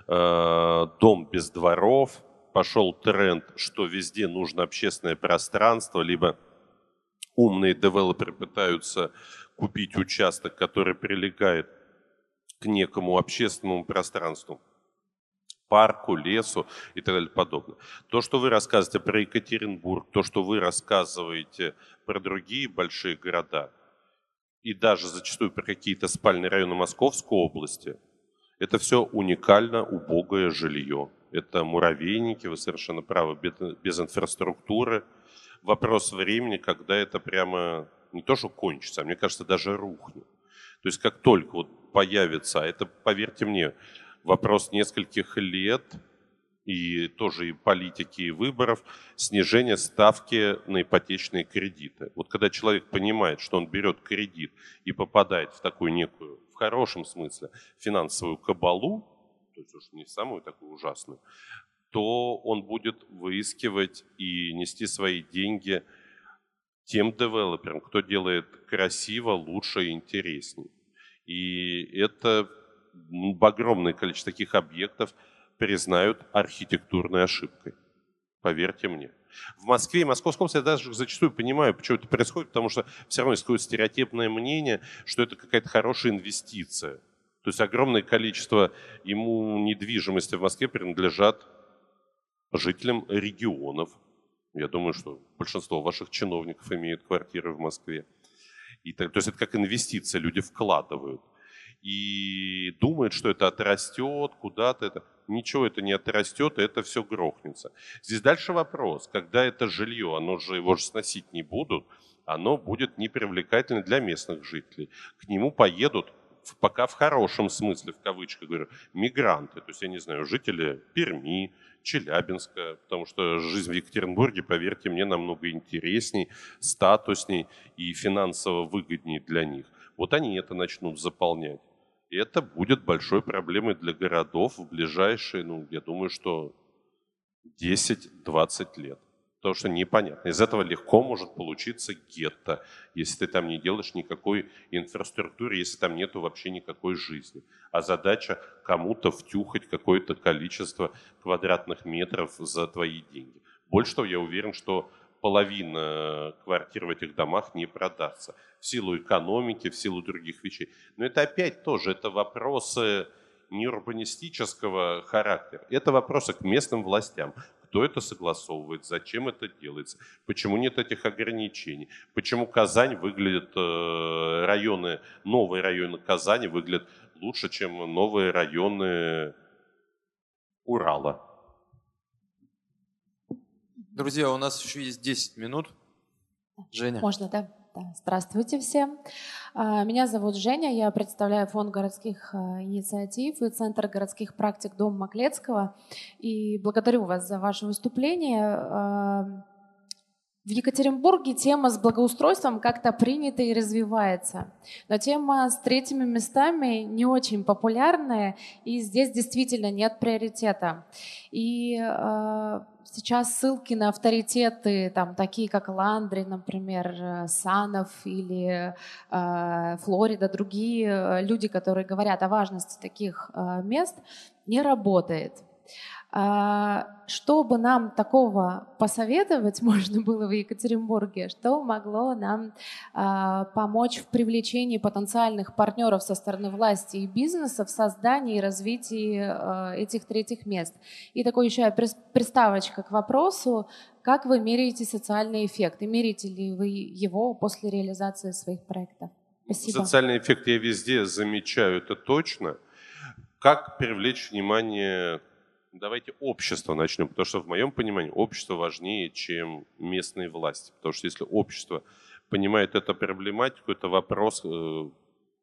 э, «дом без дворов», пошел тренд, что везде нужно общественное пространство, либо умные девелоперы пытаются купить участок, который прилегает к некому общественному пространству, парку, лесу и так далее подобное. То, что вы рассказываете про Екатеринбург, то, что вы рассказываете про другие большие города, и даже зачастую про какие-то спальные районы Московской области, это все уникально убогое жилье. Это муравейники, вы совершенно правы, без- инфраструктуры. Вопрос времени, когда это прямо не то, что кончится, а мне кажется, даже рухнет. То есть как только вот появится, а это, поверьте мне, вопрос нескольких лет, и тоже и политики, и выборов, снижение ставки на ипотечные кредиты. Вот когда человек понимает, что он берет кредит и попадает в такую некую, в хорошем смысле, финансовую кабалу, то есть уж не самую такую ужасную, то он будет выискивать и нести свои деньги тем девелоперам, кто делает красиво, лучше и интереснее. И это м, огромное количество таких объектов признают архитектурной ошибкой. Поверьте мне. В Москве и Московской области я даже зачастую понимаю, почему это происходит, потому что все равно какое-то стереотипное мнение, что это какая-то хорошая инвестиция. То есть огромное количество ему недвижимости в Москве принадлежат жителям регионов. Я думаю, что большинство ваших чиновников имеют квартиры в Москве. И так, то есть это как инвестиция, люди вкладывают. И думают, что это отрастет куда-то. Это. Ничего это не отрастет, это все грохнется. Здесь дальше вопрос, когда это жилье, оно же его же сносить не будут, оно будет непривлекательно для местных жителей. К нему поедут пока в хорошем смысле, в кавычках говорю, мигранты, то есть, я не знаю, жители Перми, Челябинска, потому что жизнь в Екатеринбурге, поверьте мне, намного интересней, статусней и финансово выгоднее для них. Вот они это начнут заполнять. И это будет большой проблемой для городов в ближайшие, ну, я думаю, что 10-20 лет. Потому что непонятно. Из этого легко может получиться гетто, если ты там не делаешь никакой инфраструктуры, если там нету вообще никакой жизни. А задача кому-то втюхать какое-то количество квадратных метров за твои деньги. Больше того, я уверен, что половина квартир в этих домах не продастся в силу экономики, в силу других вещей. Но это опять тоже, это вопросы не урбанистического характера. Это вопросы к местным властям кто это согласовывает, зачем это делается, почему нет этих ограничений, почему Казань выглядит, э, районы, новые районы Казани выглядят лучше, чем новые районы Урала. Друзья, у нас еще есть 10 минут. Женя. Можно, да? Здравствуйте всем. А, меня зовут Женя, я представляю фонд городских а, инициатив и Центр городских практик Дом Маклецкого. И благодарю вас за ваше выступление. А, в Екатеринбурге тема с благоустройством как-то принята и развивается. Но тема с третьими местами не очень популярная, и здесь действительно нет приоритета. И сейчас ссылки на авторитеты, там, такие как Ландри, например, э, Санов или э, Флорида, другие э, люди, которые говорят о важности таких э, мест, не работает. А, чтобы нам такого посоветовать можно было в Екатеринбурге, что могло нам а, помочь в привлечении потенциальных партнеров со стороны власти и бизнеса в создании и развитии а, этих третьих мест. И такой еще приставочка к вопросу, как вы меряете социальный эффект? И меряете ли вы его после реализации своих проектов? Спасибо. Социальный эффект я везде замечаю, это точно. Как привлечь внимание давайте общество начнем, потому что в моем понимании общество важнее, чем местные власти. Потому что если общество понимает эту проблематику, это вопрос э,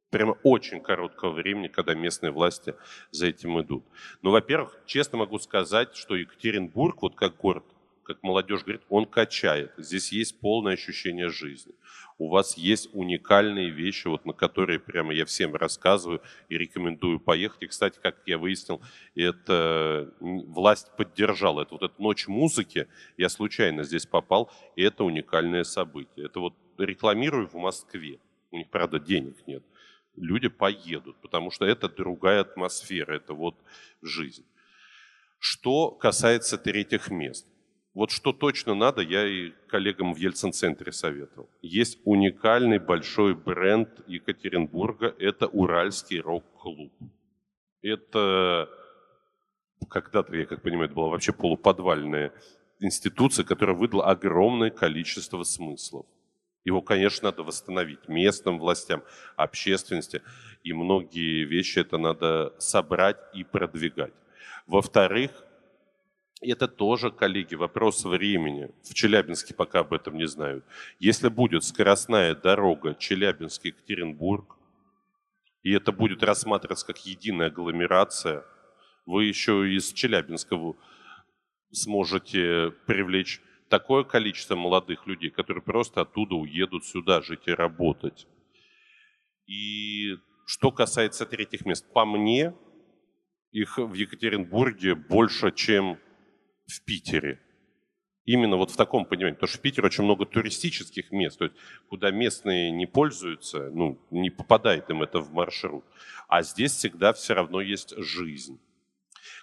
прямо очень короткого времени, когда местные власти за этим идут. Но, во-первых, честно могу сказать, что Екатеринбург, вот как город, как молодежь говорит, он качает. Здесь есть полное ощущение жизни. У вас есть уникальные вещи, вот на которые прямо я всем рассказываю и рекомендую поехать. И, кстати, как я выяснил, это власть поддержала. Это вот эта ночь музыки, я случайно здесь попал, и это уникальное событие. Это вот рекламирую в Москве. У них, правда, денег нет. Люди поедут, потому что это другая атмосфера, это вот жизнь. Что касается третьих мест. Вот что точно надо, я и коллегам в Ельцин-центре советовал. Есть уникальный большой бренд Екатеринбурга, это Уральский рок-клуб. Это когда-то, я как понимаю, это была вообще полуподвальная институция, которая выдала огромное количество смыслов. Его, конечно, надо восстановить местным властям, общественности, и многие вещи это надо собрать и продвигать. Во-вторых, это тоже, коллеги, вопрос времени. В Челябинске пока об этом не знают. Если будет скоростная дорога Челябинск-Екатеринбург, и это будет рассматриваться как единая агломерация, вы еще из Челябинска сможете привлечь такое количество молодых людей, которые просто оттуда уедут сюда жить и работать. И что касается третьих мест, по мне, их в Екатеринбурге больше, чем в Питере. Именно вот в таком понимании. Потому что в Питере очень много туристических мест, то есть куда местные не пользуются, ну, не попадает им это в маршрут. А здесь всегда все равно есть жизнь.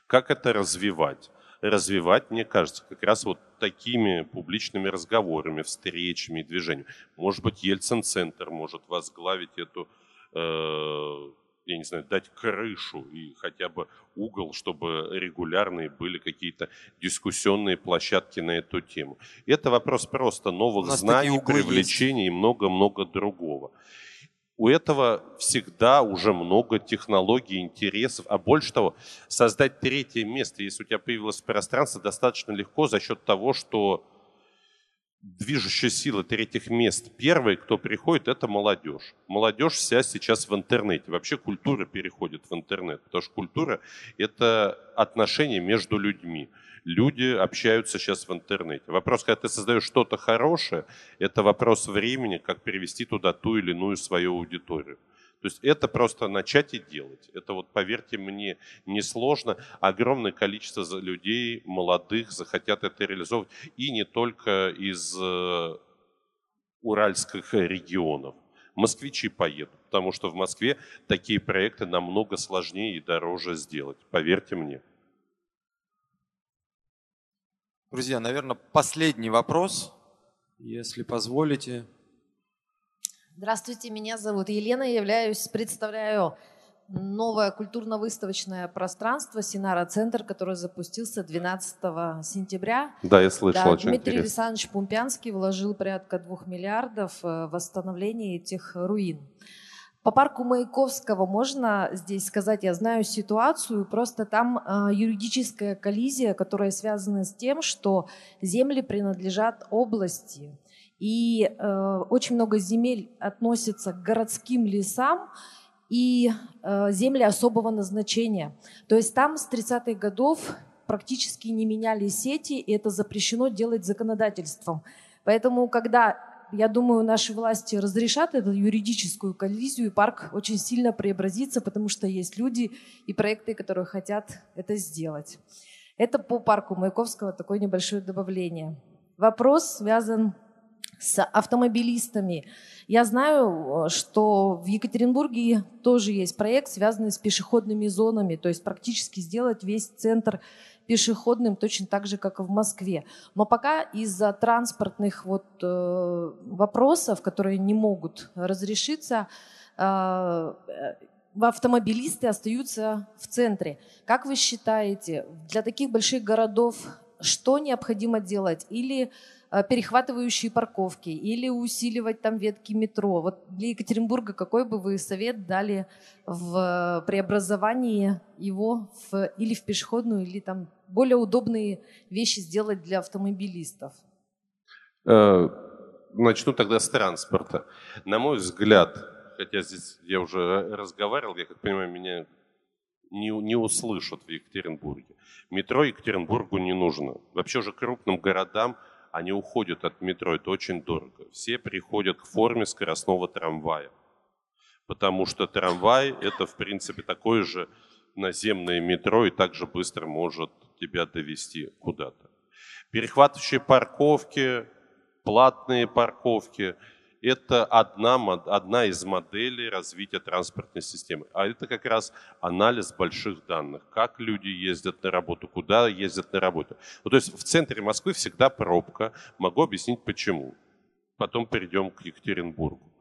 Как это развивать? развивать, мне кажется, как раз вот такими публичными разговорами, встречами, движениями. Может быть, Ельцин-центр может возглавить эту, э, я не знаю, дать крышу и хотя бы угол, чтобы регулярные были какие-то дискуссионные площадки на эту тему. Это вопрос просто новых знаний, привлечения есть. и много-много другого у этого всегда уже много технологий, интересов, а больше того, создать третье место, если у тебя появилось пространство, достаточно легко за счет того, что движущая сила третьих мест. Первый, кто приходит, это молодежь. Молодежь вся сейчас в интернете. Вообще культура переходит в интернет, потому что культура – это отношения между людьми люди общаются сейчас в интернете. Вопрос, когда ты создаешь что-то хорошее, это вопрос времени, как перевести туда ту или иную свою аудиторию. То есть это просто начать и делать. Это вот, поверьте мне, несложно. Огромное количество людей, молодых, захотят это реализовывать. И не только из э, уральских регионов. Москвичи поедут, потому что в Москве такие проекты намного сложнее и дороже сделать. Поверьте мне. Друзья, наверное, последний вопрос, если позволите. Здравствуйте, меня зовут Елена, я являюсь, представляю новое культурно-выставочное пространство Синара Центр, который запустился 12 сентября. Да, я слышал, да, очень Дмитрий интересно. Александрович Пумпянский вложил порядка двух миллиардов в восстановление этих руин. По парку Маяковского можно здесь сказать, я знаю ситуацию, просто там э, юридическая коллизия, которая связана с тем, что земли принадлежат области. И э, очень много земель относится к городским лесам и э, земли особого назначения. То есть там с 30-х годов практически не меняли сети, и это запрещено делать законодательством. Поэтому, когда я думаю, наши власти разрешат эту юридическую коллизию, парк очень сильно преобразится, потому что есть люди и проекты, которые хотят это сделать. Это по парку Маяковского такое небольшое добавление. Вопрос связан с автомобилистами. Я знаю, что в Екатеринбурге тоже есть проект, связанный с пешеходными зонами, то есть практически сделать весь центр пешеходным точно так же, как и в Москве. Но пока из-за транспортных вот, э, вопросов, которые не могут разрешиться, э, автомобилисты остаются в центре. Как вы считаете, для таких больших городов что необходимо делать? Или Э, перехватывающие парковки или усиливать там ветки метро. Вот для Екатеринбурга какой бы вы совет дали в преобразовании его в, или в пешеходную, или там более удобные вещи сделать для автомобилистов? Э, начну тогда с транспорта. На мой взгляд, хотя здесь я уже разговаривал, я как понимаю, меня не, не услышат в Екатеринбурге. Метро Екатеринбургу не нужно. Вообще уже крупным городам они уходят от метро, это очень дорого. Все приходят к форме скоростного трамвая, потому что трамвай это в принципе такое же наземное метро и также быстро может тебя довести куда-то. Перехватывающие парковки, платные парковки – это одна, одна из моделей развития транспортной системы. А это как раз анализ больших данных. Как люди ездят на работу, куда ездят на работу. Ну, то есть в центре Москвы всегда пробка. Могу объяснить почему. Потом перейдем к Екатеринбургу.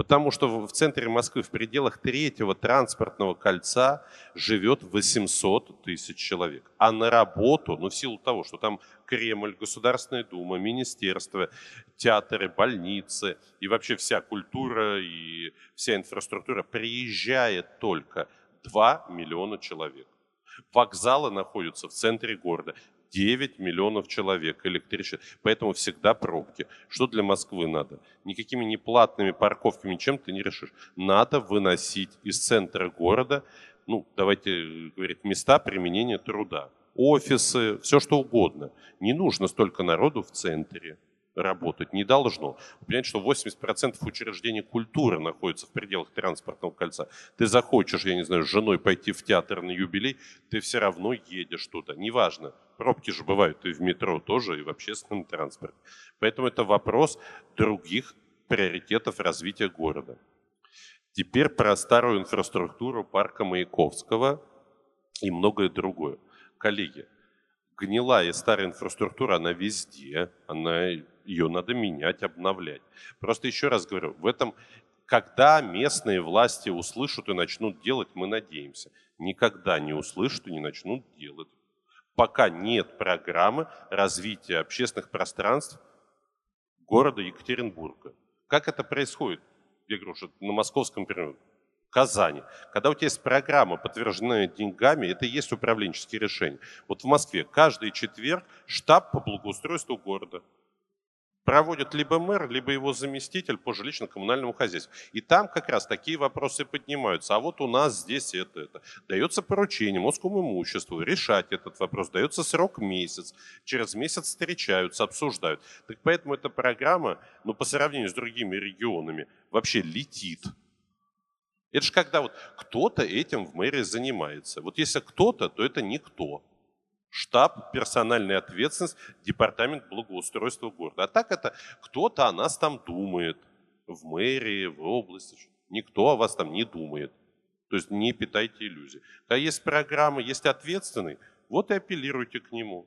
Потому что в центре Москвы, в пределах третьего транспортного кольца живет 800 тысяч человек. А на работу, ну в силу того, что там Кремль, Государственная Дума, министерства, театры, больницы и вообще вся культура и вся инфраструктура приезжает только 2 миллиона человек. Вокзалы находятся в центре города. 9 миллионов человек электричество. Поэтому всегда пробки. Что для Москвы надо? Никакими неплатными парковками чем ты не решишь. Надо выносить из центра города, ну, давайте говорить, места применения труда. Офисы, все что угодно. Не нужно столько народу в центре работать не должно. Вы понимаете, что 80% учреждений культуры находятся в пределах транспортного кольца. Ты захочешь, я не знаю, с женой пойти в театр на юбилей, ты все равно едешь туда. Неважно, пробки же бывают и в метро тоже, и в общественном транспорте. Поэтому это вопрос других приоритетов развития города. Теперь про старую инфраструктуру парка Маяковского и многое другое. Коллеги, гнилая старая инфраструктура, она везде, она, ее надо менять, обновлять. Просто еще раз говорю, в этом, когда местные власти услышат и начнут делать, мы надеемся, никогда не услышат и не начнут делать. Пока нет программы развития общественных пространств города Екатеринбурга. Как это происходит? Я говорю, что на московском примере. Казани. Когда у тебя есть программа, подтвержденная деньгами, это и есть управленческие решения. Вот в Москве каждый четверг штаб по благоустройству города проводит либо мэр, либо его заместитель по жилищно-коммунальному хозяйству. И там как раз такие вопросы поднимаются. А вот у нас здесь это, это. Дается поручение Московому имуществу решать этот вопрос. Дается срок месяц. Через месяц встречаются, обсуждают. Так поэтому эта программа, ну, по сравнению с другими регионами, вообще летит. Это же когда вот кто-то этим в мэрии занимается. Вот если кто-то, то это никто. Штаб, персональная ответственность, департамент благоустройства города. А так это кто-то о нас там думает в мэрии, в области. Никто о вас там не думает. То есть не питайте иллюзий. Когда есть программа, есть ответственный, вот и апеллируйте к нему.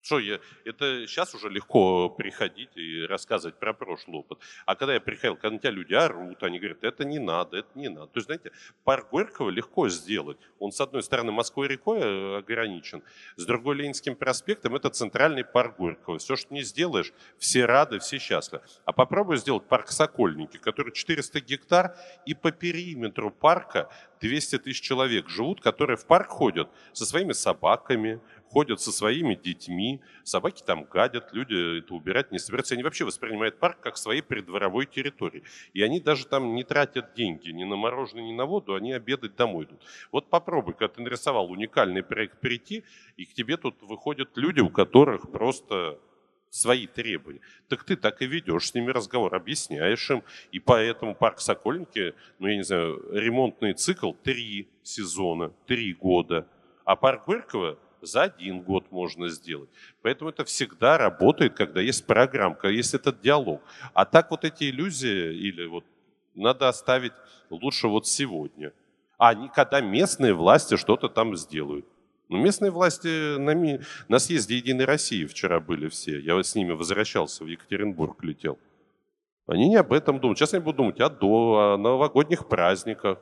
Что я, это сейчас уже легко приходить и рассказывать про прошлый опыт. А когда я приходил, когда на тебя люди орут, они говорят, это не надо, это не надо. То есть, знаете, парк Горького легко сделать. Он, с одной стороны, Москвой рекой э, ограничен, с другой Ленинским проспектом это центральный парк Горького. Все, что не сделаешь, все рады, все счастливы. А попробуй сделать парк Сокольники, который 400 гектар, и по периметру парка 200 тысяч человек живут, которые в парк ходят со своими собаками, ходят со своими детьми, собаки там гадят, люди это убирать не собираются. Они вообще воспринимают парк как своей придворовой территории. И они даже там не тратят деньги ни на мороженое, ни на воду, они обедать домой идут. Вот попробуй, когда ты нарисовал уникальный проект прийти, и к тебе тут выходят люди, у которых просто свои требования. Так ты так и ведешь с ними разговор, объясняешь им. И поэтому парк Сокольники, ну я не знаю, ремонтный цикл три сезона, три года. А парк Горького за один год можно сделать. Поэтому это всегда работает, когда есть программка, есть этот диалог. А так вот эти иллюзии или вот надо оставить лучше вот сегодня. А не когда местные власти что-то там сделают. Ну, местные власти на, ми... на съезде Единой России вчера были все. Я с ними возвращался, в Екатеринбург летел. Они не об этом думают. Сейчас они будут думать о, до, о новогодних праздниках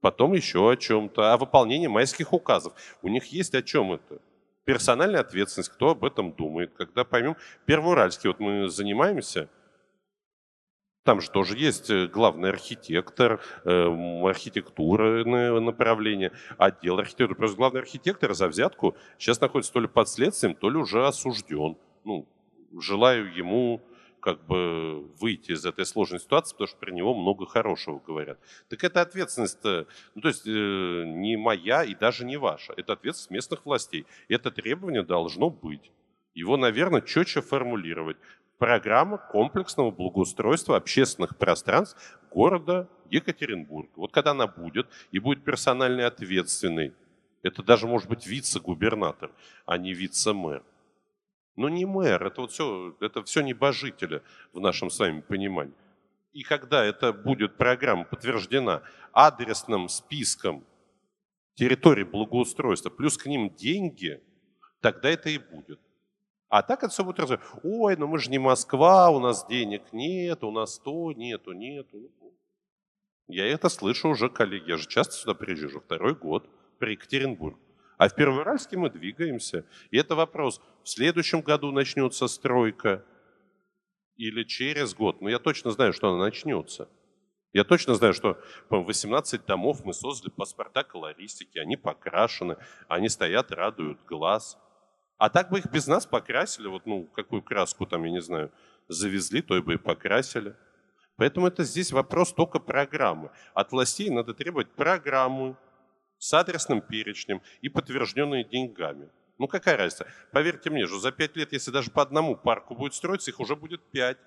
потом еще о чем-то, о выполнении майских указов. У них есть о чем это. Персональная ответственность, кто об этом думает, когда поймем. Первоуральский, вот мы занимаемся, там же тоже есть э, главный архитектор, э, архитектурное направление, отдел архитектуры. Просто главный архитектор за взятку сейчас находится то ли под следствием, то ли уже осужден. Ну, желаю ему как бы выйти из этой сложной ситуации, потому что про него много хорошего говорят. Так это ответственность, ну то есть э, не моя и даже не ваша, это ответственность местных властей. Это требование должно быть. Его, наверное, четче формулировать. Программа комплексного благоустройства общественных пространств города Екатеринбург. Вот когда она будет, и будет персонально ответственный, это даже может быть вице-губернатор, а не вице-мэр. Но не мэр, это вот все, это все небожители в нашем с вами понимании. И когда это будет программа подтверждена адресным списком территорий благоустройства, плюс к ним деньги, тогда это и будет. А так это все будет развивать. Ой, ну мы же не Москва, у нас денег нет, у нас то, нету, нету. Я это слышу уже, коллеги. Я же часто сюда приезжаю, уже второй год, при Екатеринбург. А в Первоуральске мы двигаемся. И это вопрос, в следующем году начнется стройка или через год. Но я точно знаю, что она начнется. Я точно знаю, что 18 домов мы создали паспорта колористики, они покрашены, они стоят, радуют глаз. А так бы их без нас покрасили, вот ну какую краску там, я не знаю, завезли, то и бы и покрасили. Поэтому это здесь вопрос только программы. От властей надо требовать программу, с адресным перечнем и подтвержденные деньгами. Ну какая разница? Поверьте мне, что за пять лет, если даже по одному парку будет строиться, их уже будет пять.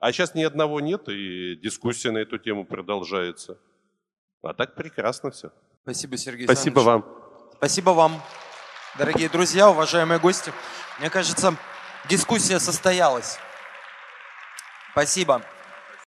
А сейчас ни одного нет, и дискуссия на эту тему продолжается. А так прекрасно все. Спасибо, Сергей Спасибо Александрович. вам. Спасибо вам, дорогие друзья, уважаемые гости. Мне кажется, дискуссия состоялась. Спасибо.